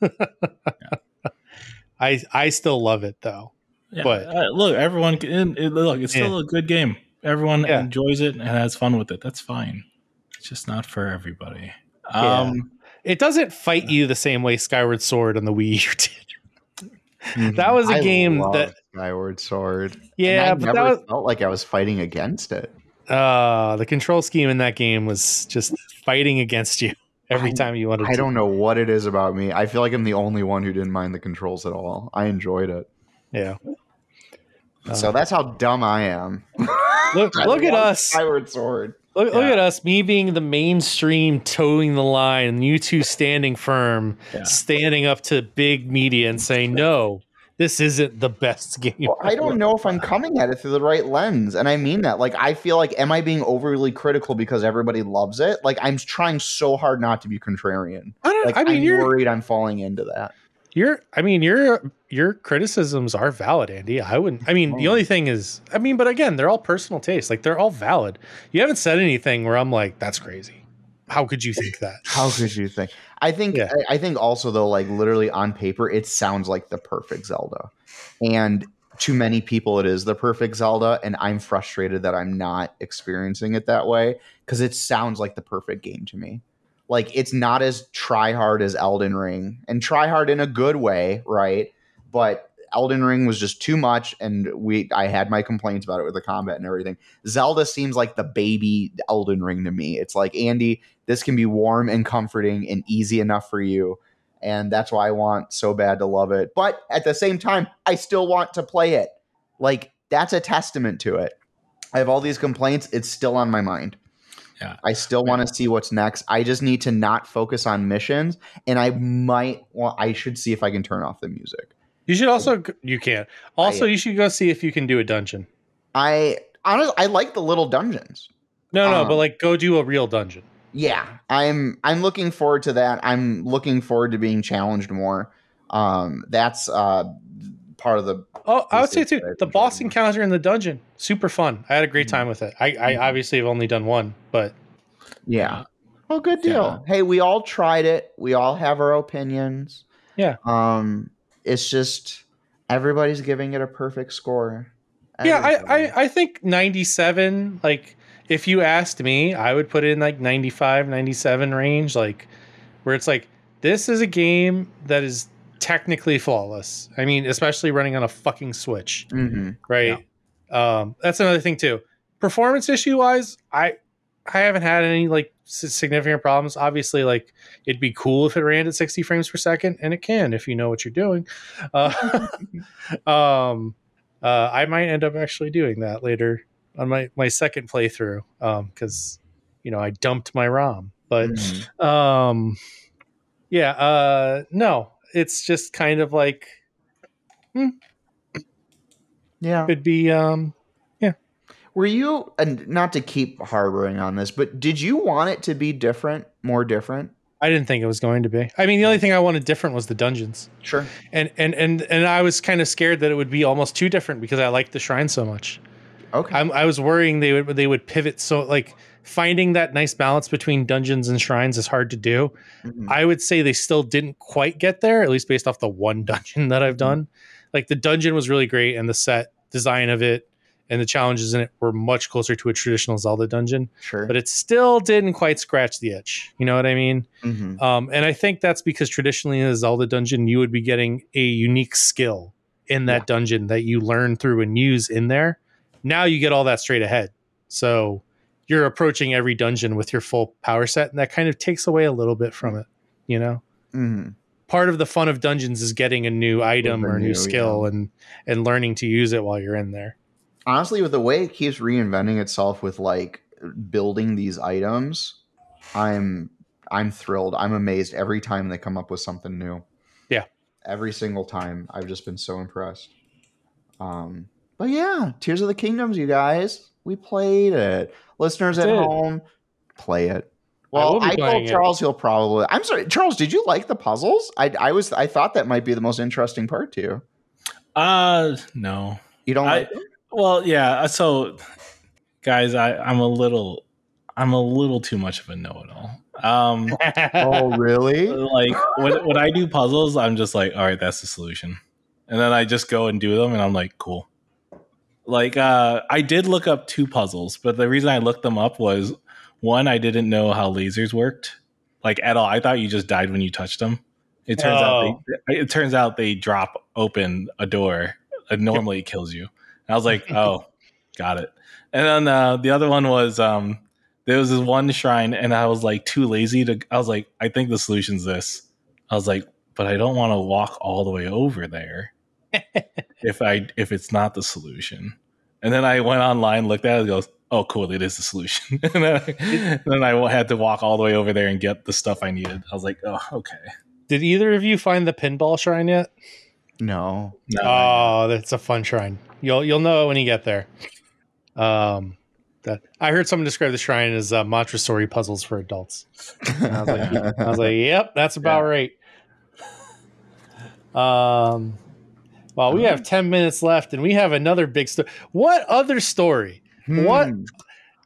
I I still love it though. Yeah, But- uh, look, everyone can it, look. It's still a good game. Everyone Yeah. enjoys it and has fun with it. That's fine. It's just not for everybody. Yeah. Um, It doesn't fight you the same way Skyward Sword on the Wii U did. That was a I game love that- Skyward Sword. And Yeah, I but never that was felt like I was fighting against it. uh the control scheme in that game was just fighting against you every I- time you wanted to I to. don't know what it is about me. I feel like I'm the only one who didn't mind the controls at all. I enjoyed it. Yeah. so Uh, that's how dumb I am. look I look at love us. Skyward Sword. Look, look at us, me being the mainstream toeing the line, and you two standing firm, Yeah. standing up to big media and saying, No, this isn't the best game. Well, I don't know if I'm coming at it through the right lens, and I mean that. Like, I feel like, am I being overly critical because everybody loves it? Like, I'm trying so hard not to be contrarian. I don't Like, I mean I'm you're worried I'm falling into that. Your, I mean, your your criticisms are valid, Andy. I wouldn't. I mean, the Oh. only thing is, I mean, but again, they're all personal tastes. Like they're all valid. You haven't said anything where I'm like, that's crazy. How could you think that? How could you think? I think Yeah. I, I think also though, like literally on paper, it sounds like the perfect Zelda, and to many people, it is the perfect Zelda, and I'm frustrated that I'm not experiencing it that way because it sounds like the perfect game to me. Like it's not as try hard as Elden Ring, and try hard in a good way, right? But Elden Ring was just too much, and we I had my complaints about it with the combat and everything. Zelda seems like the baby Elden Ring to me. It's like Andy, this can be warm and comforting and easy enough for you. And that's why I want so bad to love it. But at the same time, I still want to play it. Like that's a testament to it. I have all these complaints. It's still on my mind. Yeah. I still want to see what's next. I just need to not focus on missions, and I might. Well, I should see if I can turn off the music. You should also you can. Also, I- you should go see if you can do a dungeon. I honestly, I like the little dungeons. No, no, Um, but like go do a real dungeon. Yeah, I'm. I'm looking forward to that. I'm looking forward to being challenged more. Um, that's uh part of the. Oh, I would say This too. The boss enjoyable. encounter in the dungeon, super fun. I had a great Mhm. time with it. I, I Mhm. obviously have only done one, but Yeah. Well, good deal. Hey, we all tried it. We all have our opinions. Yeah. Um, it's just everybody's giving it a perfect score. yeah, I, I I think 97. Like if you asked me, I would put it in like 95, 97 range. Like where it's like this is a game that is technically flawless. I mean, especially running on a fucking Switch. Mhm. right? Um, that's another thing too. Performance issue wise, I I haven't had any like significant problems. Obviously, like it'd be cool if it ran at 60 frames per second, and it can if you know what you're doing. Uh, um, uh, I might end up actually doing that later on my my second playthrough because you know I dumped my ROM, but Mhm. um, yeah, uh, no, it's just kind of like Yeah. could be um yeah. Were you and not to keep harboring on this, but did you want it to be different, more different? I didn't think it was going to be. I mean, the only thing I wanted different was the dungeons, Sure. and and and and I was kind of scared that it would be almost too different because I liked the shrine so much. Okay. I'm, I was worrying they would they would pivot so like finding that nice balance between dungeons and shrines is hard to do. Mhm. I would say they still didn't quite get there, at least based off the one dungeon that I've done. Like the dungeon was really great, and the set design of it and the challenges in it were much closer to a traditional Zelda dungeon, sure. but it still didn't quite scratch the itch. You know what I mean? Mhm. Um, and I think that's because traditionally in a Zelda dungeon, you would be getting a unique skill in that Yeah. dungeon that you learn through and use in there. Now you get all that straight ahead. So you're approaching every dungeon with your full power set, and that kind of takes away a little bit from it. You know, Mhm. part of the fun of dungeons is getting a new item or a new, new, skill and and learning to use it while you're in there. honestly with the way it keeps reinventing itself with like building these items i'm i'm thrilled i'm amazed every time they come up with something new Yeah. every single time i've just been so impressed um but yeah tears of the kingdoms you guys we played it listeners at home play it well i, playing told it. charles he'll probably i'm sorry charles did you like the puzzles i i was i thought that might be the most interesting part to you Uh, no. you don't I- like them? Well, yeah. So, guys, I, I'm a little, I'm a little too much of a know-it-all. Um, oh really like when when I do puzzles, I'm just like, all right, that's the solution, and then I just go and do them, and I'm like, cool. Like, uh, I did look up two puzzles, but the reason I looked them up was one, I didn't know how lasers worked, like at all. I thought you just died when you touched them. It turns out Oh. they, it turns out they drop open a door. And normally it kills you. And I was like, oh, got it. And then uh, the other one was um, there was this one shrine, and I was like too lazy to. I was like, I think the solution's this. I was like, but I don't want to walk all the way over there if I if it's not the solution. And then I went online, looked at it, and goes, oh, cool, it is the solution. and then I, then I had to walk all the way over there and get the stuff I needed. I was like, oh, okay. Did either of you find the pinball shrine yet? no No, Oh, that's a fun shrine. You'll you'll know it when you get there. Um, that I heard someone describe the shrine as uh, Montessori puzzles for adults. I was like, I was like, yep, that's about right. Um, well, we have ten minutes left, and we have another big story. What other story What? Hmm.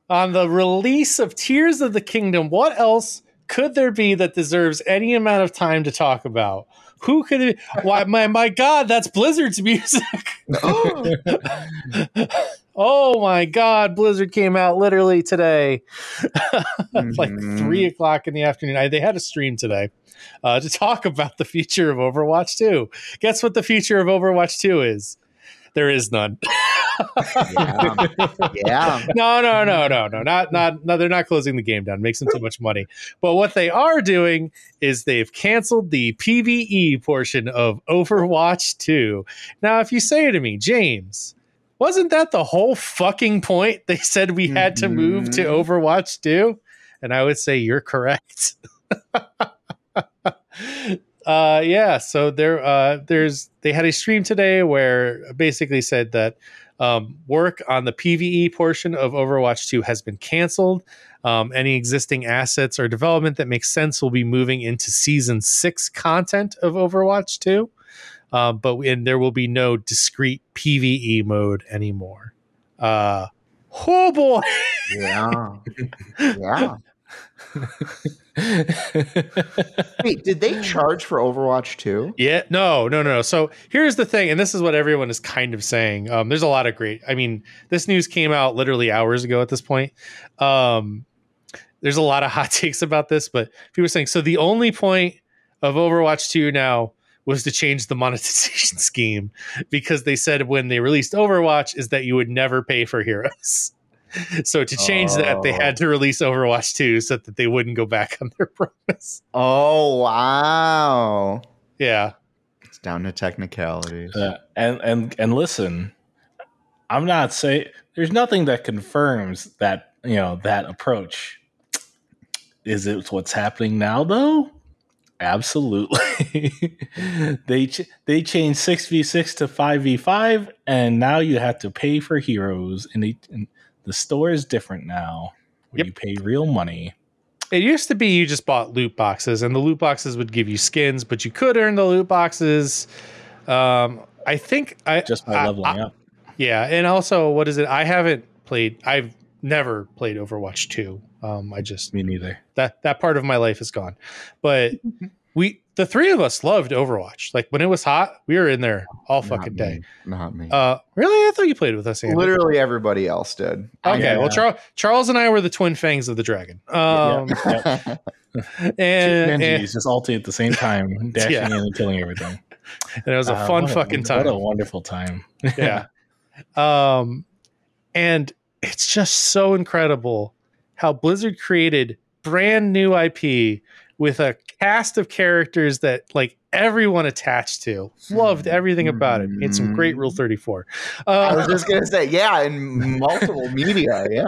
on the release of Tears of the Kingdom? What else could there be that deserves any amount of time to talk about? Who could it? Why, my my God, that's Blizzard's music. oh my God, Blizzard came out literally today, like Mhm. three o'clock in the afternoon. I, they had a stream today uh, to talk about the future of Overwatch 2. Guess what the future of Overwatch 2 is? There is none. yeah. yeah. no, no, no, no, no, not, not, no. They're not closing the game down. Makes them too much money. But what they are doing is they've canceled the PVE portion of Overwatch 2. Now, if you say to me, James, wasn't that the whole fucking point? They said we had to move to Mhm. Overwatch 2? And I would say you're correct. uh yeah, so there uh there's they had a stream today where basically said that um, work on the PVE portion of Overwatch 2 has been canceled. Um, any existing assets or development that makes sense will be moving into season six content of Overwatch 2. Uh, but and there will be no discrete PVE mode anymore. Uh, oh boy! Yeah. yeah. Wait, did they charge for Overwatch 2? Yeah, no, no, no. So here's the thing, and this is what everyone is kind of saying. Um, there's a lot of great. I mean, this news came out literally hours ago at this point. Um, there's a lot of hot takes about this, but people are saying so. The only point of Overwatch 2 now was to change the monetization scheme because they said when they released Overwatch is that you would never pay for heroes. So to change that, they Oh. had to oh. release Overwatch 2 so that they wouldn't go back on their promise. Oh, wow. Yeah. It's down to technicalities. Yeah, and and and listen, I'm not saying there's nothing that confirms that you know that approach. Is it what's happening now though? Absolutely. they ch- they changed six v six to five v five, and now you have to pay for heroes, and, they, and the store is different now. Where Yep. You pay real money. It used to be you just bought loot boxes, and the loot boxes would give you skins, but you could earn the loot boxes. Um, I think I just by I- leveling I- up. Yeah, and also, what is it? I haven't played. I've never played Overwatch two. Um, I just Me neither. that that part of my life is gone. But we, the three of us, loved Overwatch. Like when it was hot, we were in there all Not fucking day. Not me. Uh, really? I thought you played with us, Andy. Literally everybody else did. Okay, Yeah. well, Charles, Charles and I were the twin fangs of the dragon. Um, Yep. and, Two and, just ulting at the same time, dashing Yeah. in and killing everything. and it was a Uh, fun what a- fucking time. What a wonderful time. yeah. Um, and it's just so incredible how Blizzard created brand new IP with a cast of characters that like everyone attached to. Loved everything about it. Made some great Rule 34. I Uh, was just gonna say, yeah, in multiple media, yeah.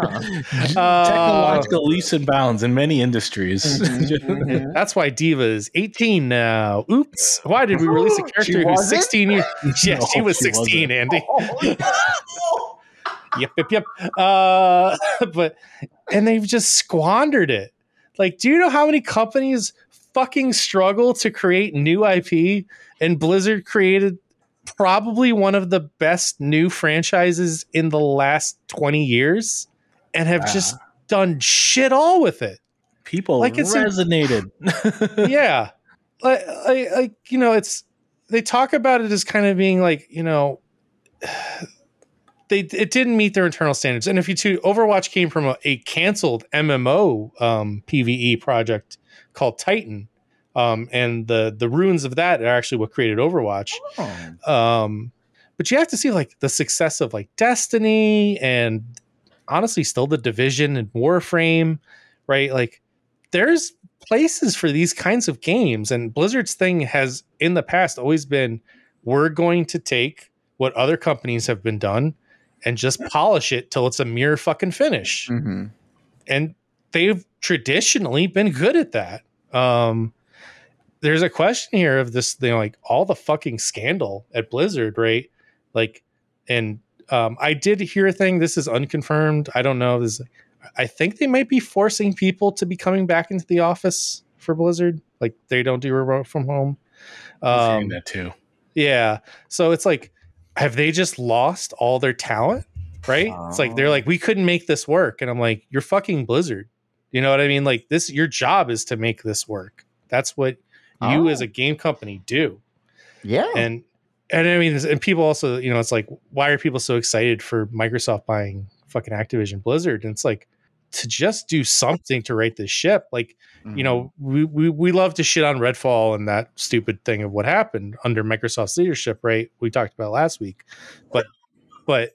Uh, Technological leaps and bounds in many industries. Mhm. that's why D.Va is 18 now. Oops. Why did we release a character who's 16 years? Yeah, No, she was she 16, wasn't. Andy. Oh, yep, yep, yep. Uh, but and they've just squandered it. Like, do you know how many companies fucking struggle to create new IP? And Blizzard created probably one of the best new franchises in the last 20 years and have Wow. just ah. done shit all with it. People Like it's a- resonated. yeah. Like, like, like, you know, it's, they talk about it as kind of being like, you know, they it didn't meet their internal standards. And if you two, Overwatch came from a, a canceled MMO um, PVE project called Titan, um, and the the ruins of that are actually what created Overwatch. Oh. Um, but you have to see like the success of like Destiny and honestly still the Division and Warframe, right? Like there's places for these kinds of games, and Blizzard's thing has in the past always been we're going to take what other companies have been done and just polish it till it's a mere fucking finish Mhm. and they've traditionally been good at that. Um, there's a question here of this, you know, like all the fucking scandal at Blizzard, right? Like, and um, I did hear a thing. This is unconfirmed. I don't know. This, I think they might be forcing people to be coming back into the office for Blizzard. Like they don't do remote from home. Um, that too. yeah. So it's like, have they just lost all their talent? Right? It's like they're Oh. like, we couldn't make this work. And I'm like, you're fucking Blizzard. You know what I mean? Like this, your job is to make this work. That's what you Oh. as a oh. game company do. Yeah. And and I mean, and people also, you know, it's like, why are people so excited for Microsoft buying fucking Activision Blizzard? And it's like to just do something to right this ship. Like Mm-hmm. you know, we, we we love to shit on Redfall and that stupid thing of what happened under Microsoft's leadership, right? We talked about last week, but but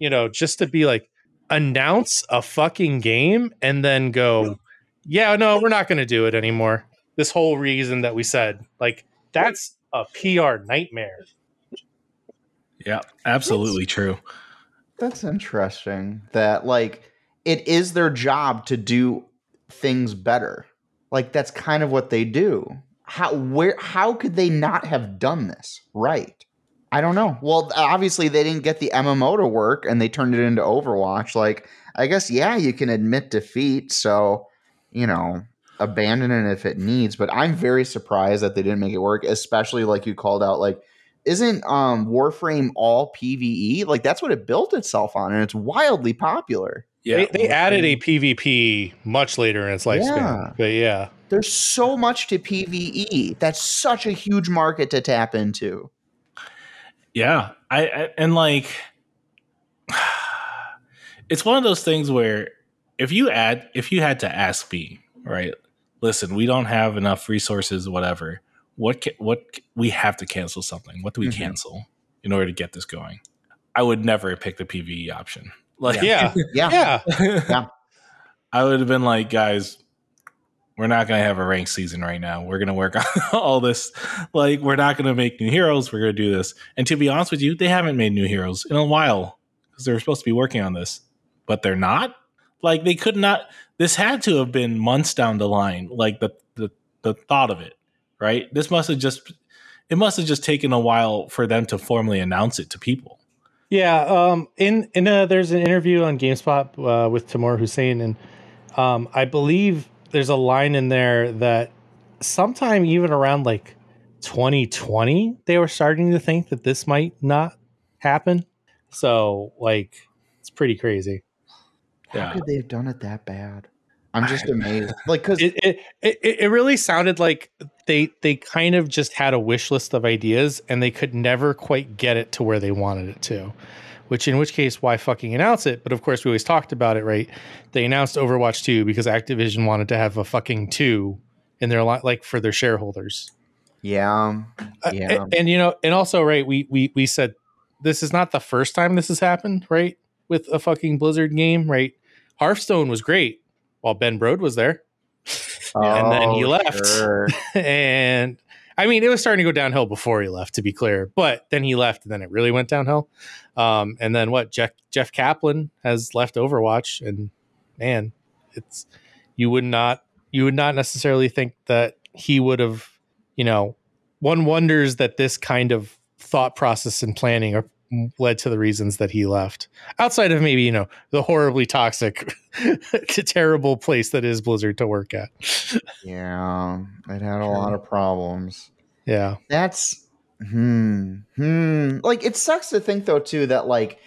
you know, just to be like announce a fucking game and then go, yeah, no, we're not going to do it anymore. This whole reason that we said, like, that's a PR nightmare. Yeah, absolutely true. That's interesting. That like it is their job to do things better. Like that's kind of what they do. How where how could they not have done this right? I don't know. Well, obviously they didn't get the MMO to work and they turned it into Overwatch. Like I guess yeah, you can admit defeat, so you know, abandon it if it needs, but I'm very surprised that they didn't make it work, especially like you called out like isn't um Warframe all PvE? Like that's what it built itself on and it's wildly popular. Yeah, they, they added a PvP much later in its lifespan. Yeah. But yeah. There's so much to PvE. That's such a huge market to tap into. Yeah, I, I and like it's one of those things where if you add if you had to ask me, right? Listen, we don't have enough resources whatever. What ca- what we have to cancel something. What do we Mhm. cancel in order to get this going? I would never pick the PvE option. Like Yeah. Yeah. Yeah. I would have been like, guys, we're not going to have a ranked season right now. We're going to work on all this. Like, we're not going to make new heroes. We're going to do this. And to be honest with you, they haven't made new heroes in a while because they were supposed to be working on this, but they're not. Like, they could not. This had to have been months down the line. Like the the the thought of it, right? This must have just it must have just taken a while for them to formally announce it to people. Yeah, um, in in a, there's an interview on GameSpot uh, with Timur Hussein, and um, I believe there's a line in there that sometime even around like 2020, they were starting to think that this might not happen. So, like, it's pretty crazy. How Yeah. could they have done it that bad? I'm just amazed. Like cuz It it, it it really sounded like they they kind of just had a wish list of ideas, and they could never quite get it to where they wanted it to. Which, in which case, why fucking announce it? But of course, we always talked about it, right? They announced Overwatch 2 because Activision wanted to have a fucking 2 in their lot, like for their shareholders. yeah. Uh, Yeah. and, and, you know, and also, right? We we we said this is not the first time this has happened, right? With a fucking Blizzard game, right? Hearthstone was great while Ben Brode was there, and then he Oh, left. sure. and I mean, it was starting to go downhill before he left, to be clear. But then he left, and then it really went downhill. Um, and then what? Jeff Jeff Kaplan has left Overwatch, and man, it's you would not you would not necessarily think that he would have, you know, one wonders that this kind of thought process and planning are led to the reasons that he left outside of maybe you know the horribly toxic terrible place that is blizzard to work at Yeah. It had a lot of problems. yeah That's hmm hmm. Like it sucks to think though too that like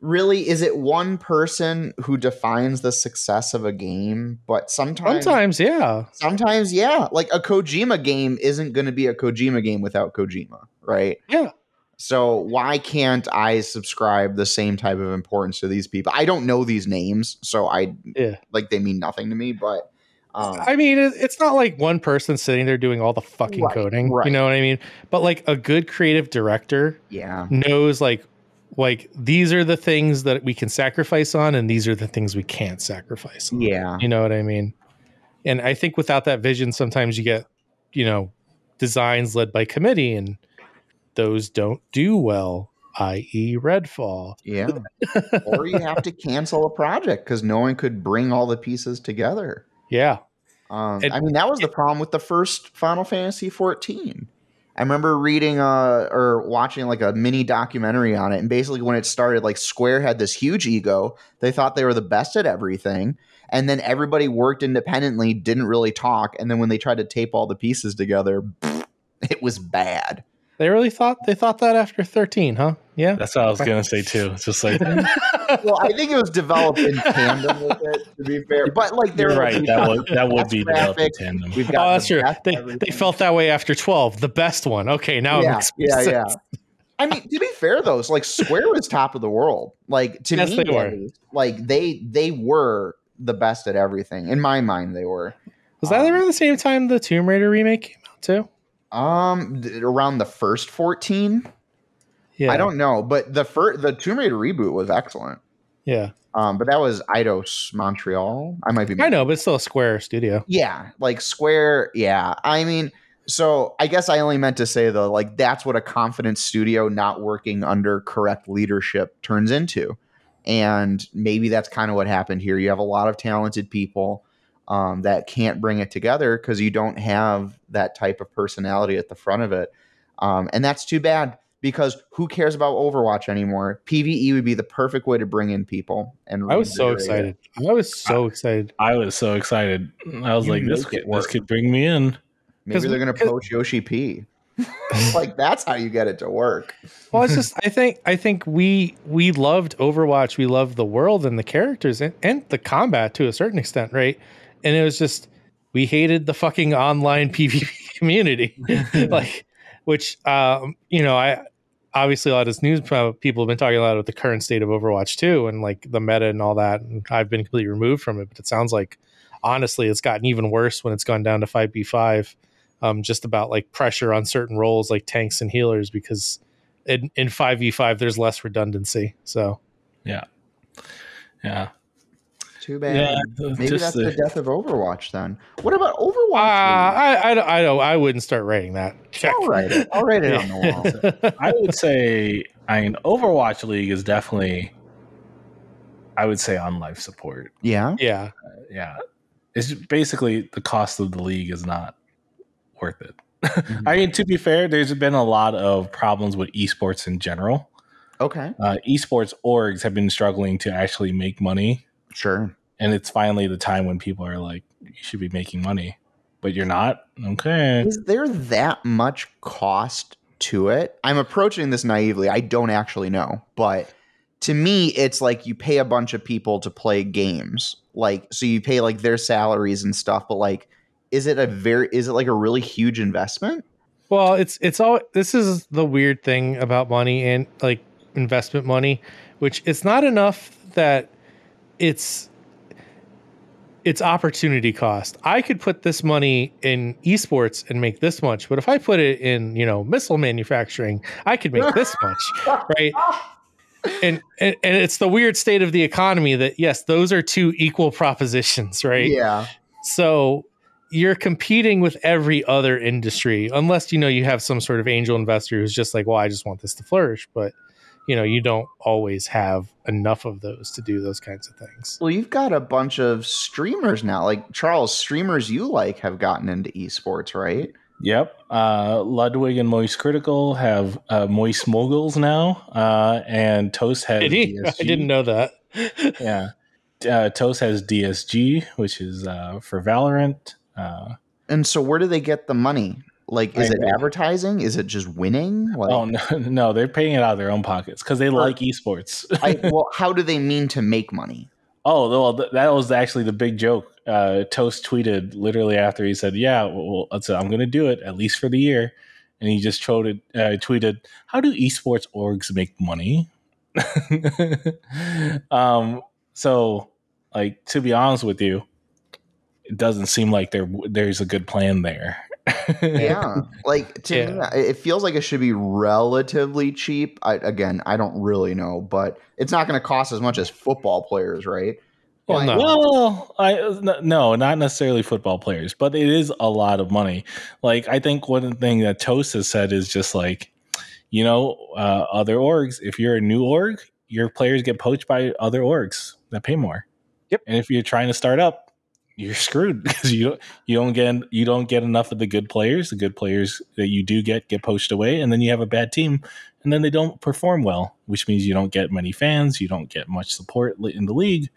really is it one person who defines the success of a game? But sometimes Sometimes, yeah. sometimes yeah, like a Kojima game isn't going to be a Kojima game without Kojima, right? Yeah. So why can't I subscribe the same type of importance to these people? I don't know these names, so I Yeah. like they mean nothing to me, but um, I mean, it's not like one person sitting there doing all the fucking Right, coding. right. You know what I mean? But like a good creative director yeah. knows like like these are the things that we can sacrifice on and these are the things we can't sacrifice on. Yeah. You know what I mean? And I think without that vision sometimes you get, you know, designs led by committee and those don't do well, i.e. Redfall. Yeah. or you have to cancel a project because no one could bring all the pieces together. Yeah. Um, And- I mean, that was the problem with the first Final Fantasy 14. I remember reading uh, or watching like a mini documentary on it, and basically when it started, like Square had this huge ego. They thought they were the best at everything, and then everybody worked independently, didn't really talk, and then when they tried to tape all the pieces together, it was bad. They really thought they thought that after 13, huh? Yeah. That's what I was gonna say too. It's just like Well, I think it was developed in tandem with it, to be fair. But like, they're right. That would that would That's be developed in graphic. tandem. We've Oh, got that's true. best They, they felt that way after 12, the best one. Okay, now it yeah, makes yeah, sense. yeah. I mean, to be fair though, it's like Square was top of the world. Like to Yes, me, they were. like they they were the best at everything. In my mind, they were. Was that Um, around the same time the Tomb Raider remake came out too? Um, th- around the first fourteen, Yeah. I don't know, but the first the Tomb Raider reboot was excellent. Yeah. Um, but that was Eidos Montreal. I might be. I know, but it's still a Square studio. Yeah, like Square. Yeah, I mean, so I guess I only meant to say though, like that's what a confident studio not working under correct leadership turns into. And maybe that's kind of what happened here. You have a lot of talented people um, that can't bring it together because you don't have that type of personality at the front of it. Um, and that's too bad because who cares about Overwatch anymore? PVE would be the perfect way to bring in people. And I was so reinvigorate it. excited. I was so excited. I was so excited. I was You like, this could, this could bring me in. Maybe they're going to poach Yoshi P. like that's how you get it to work. Well, it's just I think I think we we loved Overwatch. We loved the world and the characters and, and the combat to a certain extent, right? And it was just we hated the fucking online PvP community, like which um, you know I obviously a lot of this news people have been talking a lot about the current state of Overwatch 2, and like the meta and all that. And I've been completely removed from it, but it sounds like honestly it's gotten even worse when it's gone down to five v five. Um, just about like pressure on certain roles like tanks and healers because in in five v five there's less redundancy. So yeah Yeah. Too bad. Yeah. Maybe that's the- the death of Overwatch then. What about uh, Overwatch? I, I don't- I don't I wouldn't start writing that. Check. I'll write it. I'll write it on the wall. I would say, I mean, Overwatch League is definitely, I would say, on life support. Yeah. yeah, Yeah, it's basically the cost of the league is not worth it. Mm-hmm. I mean, to be fair, there's been a lot of problems with esports in general. Okay. Uh, esports orgs have been struggling to actually make money, Sure. and it's finally the time when people are like, "You should be making money," but you're not. Okay, Is there that much cost to it? I'm approaching this naively. I don't actually know, but to me, it's like you pay a bunch of people to play games. Like, so you pay like their salaries and stuff, but like, is it a very, is it like a really huge investment? Well, it's it's all this is the weird thing about money and like investment money, which it's not enough that it's it's opportunity cost. I could put this money in esports and make this much, but if I put it in, you know, missile manufacturing, I could make this much, right? And, and and it's the weird state of the economy that yes, those are two equal propositions, right? Yeah. So you're competing with every other industry, unless you know you have some sort of angel investor who's just like, well, I just want this to flourish. But you know, you don't always have enough of those to do those kinds of things. Well, you've got a bunch of streamers now. Like Charles, streamers you like have gotten into esports, right? Yep. Uh, Ludwig and Moist Critical have uh, Moist Moguls now, uh, and Toast has. Did he? I DSG. didn't know that. Yeah. Uh, Toast has DSG, which is uh, for Valorant. Uh, And so, where do they get the money? Like, is I it advertising? Is it just winning? Like, oh no, no, they're paying it out of their own pockets because they like esports. I, well, how do they mean to make money? oh well, that was actually the big joke. Uh, Toast tweeted literally after he said, "Yeah, well, well, so I'm going to do it at least for the year," and he just tweeted, uh, tweeted, "How do esports orgs make money?" um, so, like to be honest with you, it doesn't seem like there there's a good plan there. Yeah, like to me, it feels like it should be relatively cheap. I, again, I don't really know, but it's not going to cost as much as football players, right? Well, Like, no. Well, I n- no, not necessarily football players, but it is a lot of money. Like I think one thing that Toast has said is just like, you know, uh, other orgs. If you're a new org, your players get poached by other orgs that pay more. Yep. And if you're trying to start up, you're screwed because you don't you don't get you don't get enough of the good players. The good players that you do get get poached away, and then you have a bad team, and then they don't perform well, which means you don't get many fans, you don't get much support in the league.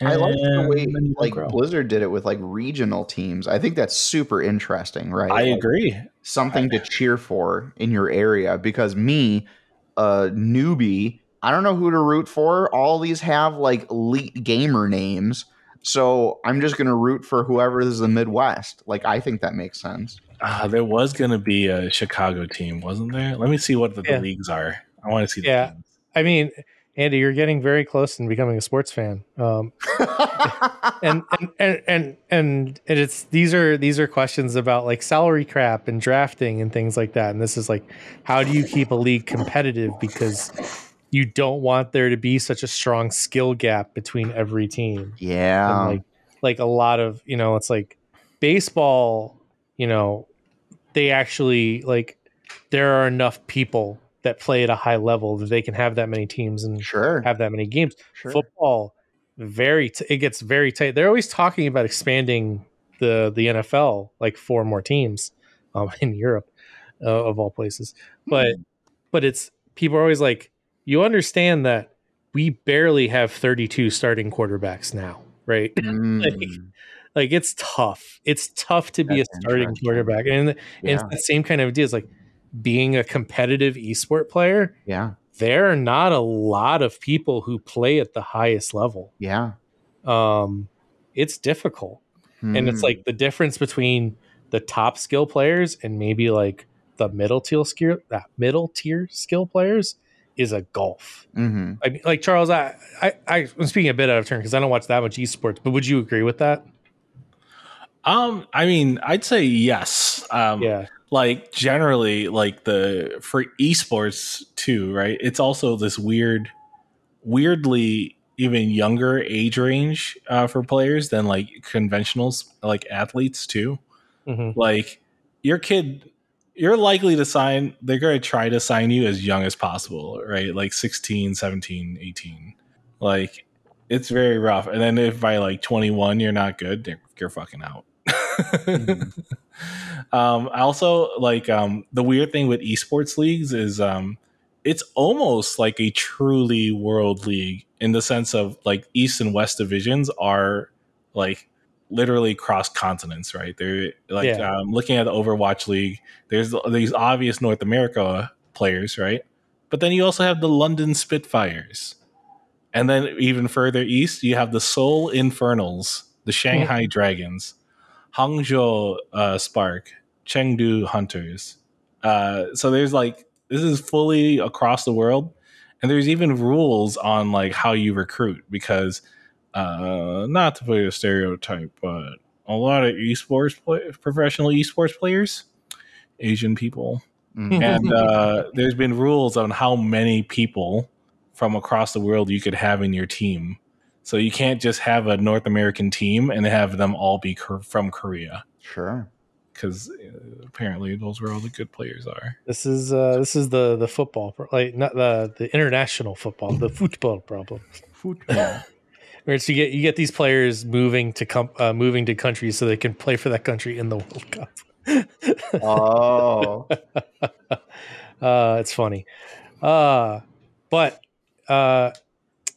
I like the way then you don't like grow. Blizzard did it with like regional teams. I think that's super interesting, right? I Like, agree. something to cheer for in your area because me, a newbie, I don't know who to root for. All these have like elite gamer names. So I'm just gonna root for whoever is the Midwest. Like I think that makes sense. Ah, there was going to be a Chicago team, wasn't there? Let me see what the, the leagues are. I want to see. The Yeah. teams. I mean, Andy, you're getting very close in becoming a sports fan. Um, and, and, and and and and it's these are these are questions about like salary cap and drafting and things like that. And this is like, how do you keep a league competitive because you don't want there to be such a strong skill gap between every team. yeah. and like like a lot of you know it's like baseball you know they actually like there are enough people that play at a high level that they can have that many teams and Sure. have that many games. Sure. Football, very t- it gets very tight. They're always talking about expanding the the NFL like four more teams um, in Europe uh, of all places. But but it's people are always like you understand that we barely have 32 starting quarterbacks now, right? Mm, like it's tough. It's tough to be That's a starting quarterback, and, and it's the same kind of idea. It's like being a competitive esport player. Yeah. There are not a lot of people who play at the highest level. Yeah. Um, it's difficult, and it's Hmm. like the difference between the top skill players and maybe like the middle tier skill, that middle tier skill players is a gulf. Mhm. I mean, like Charles, I, I, I I'm speaking a bit out of turn because I don't watch that much esports, but would you agree with that? Um, I mean, I'd say yes. Um, yeah, like generally, like the for esports too, right? It's also this weird, weirdly even younger age range uh, for players than like conventionals, like athletes too. hmm Like your kid, you're likely to sign. They're going to try to sign you as young as possible, right? Like 16, 17, 18. Like it's very rough. And then if by like 21 you're not good, you're, fucking out. um, I also like um, the weird thing with esports leagues is um, it's almost like a truly world league in the sense of like East and West divisions are like literally cross continents, right? They're like Yeah. um, looking at the Overwatch League. There's these obvious North America players, right? But then you also have the London Spitfires, and then even further east, you have the Seoul Infernals, the Shanghai Dragons, Hangzhou uh, Spark, Chengdu Hunters. Uh, so there's like this is fully across the world, and there's even rules on like how you recruit because uh, not to put a stereotype, but a lot of esports play- professional esports players, Asian people, Mhm. and uh, there's been rules on how many people from across the world you could have in your team. So you can't just have a North American team and have them all be Kor- from Korea Sure. because uh, apparently those where all the good players are. This is uh this is the the football pro- like not the the international football the football problem. Football. Where it's you get you get these players moving to com- uh, moving to countries so they can play for that country in the World Cup. oh. uh, it's funny. Uh, but uh,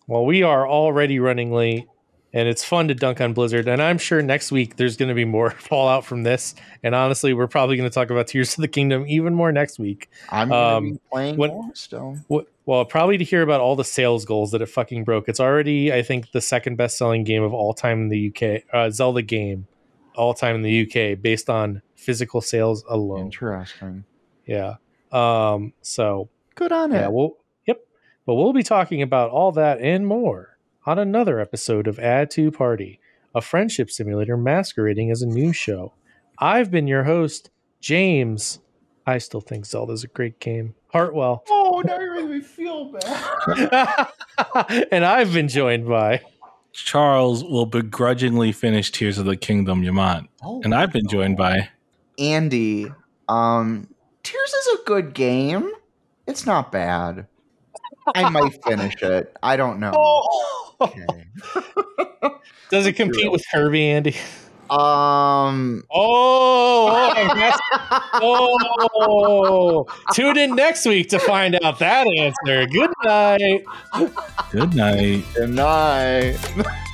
well, we are already running late, and it's fun to dunk on Blizzard. And I'm sure next week there's going to be more fallout from this. And honestly, we're probably going to talk about Tears of the Kingdom even more next week. I'm Um, be playing what- more still. Wh- Well, probably to hear about all the sales goals that it fucking broke. It's already, I think, the second best selling game of all time in the UK, uh, Zelda game, all time in the UK, based on physical sales alone. Interesting. Yeah. Um. So Good on yeah. it. We'll. Yep. But we'll be talking about all that and more on another episode of Add to Party, a friendship simulator masquerading as a news show. I've been your host, James. I still think Zelda's a great game. Hartwell. Oh, now you're making me feel bad. and I've been joined by. Charles will begrudgingly finish Tears of the Kingdom Yamant. Oh, And I've been joined by Andy. Um, Tears is a good game. It's not bad. I might finish it. I don't know. Okay. Does it compete with Kirby, Andy? Um. Oh, oh, that's- oh. Tune in next week to find out that answer. Good night. Good Night. Good night.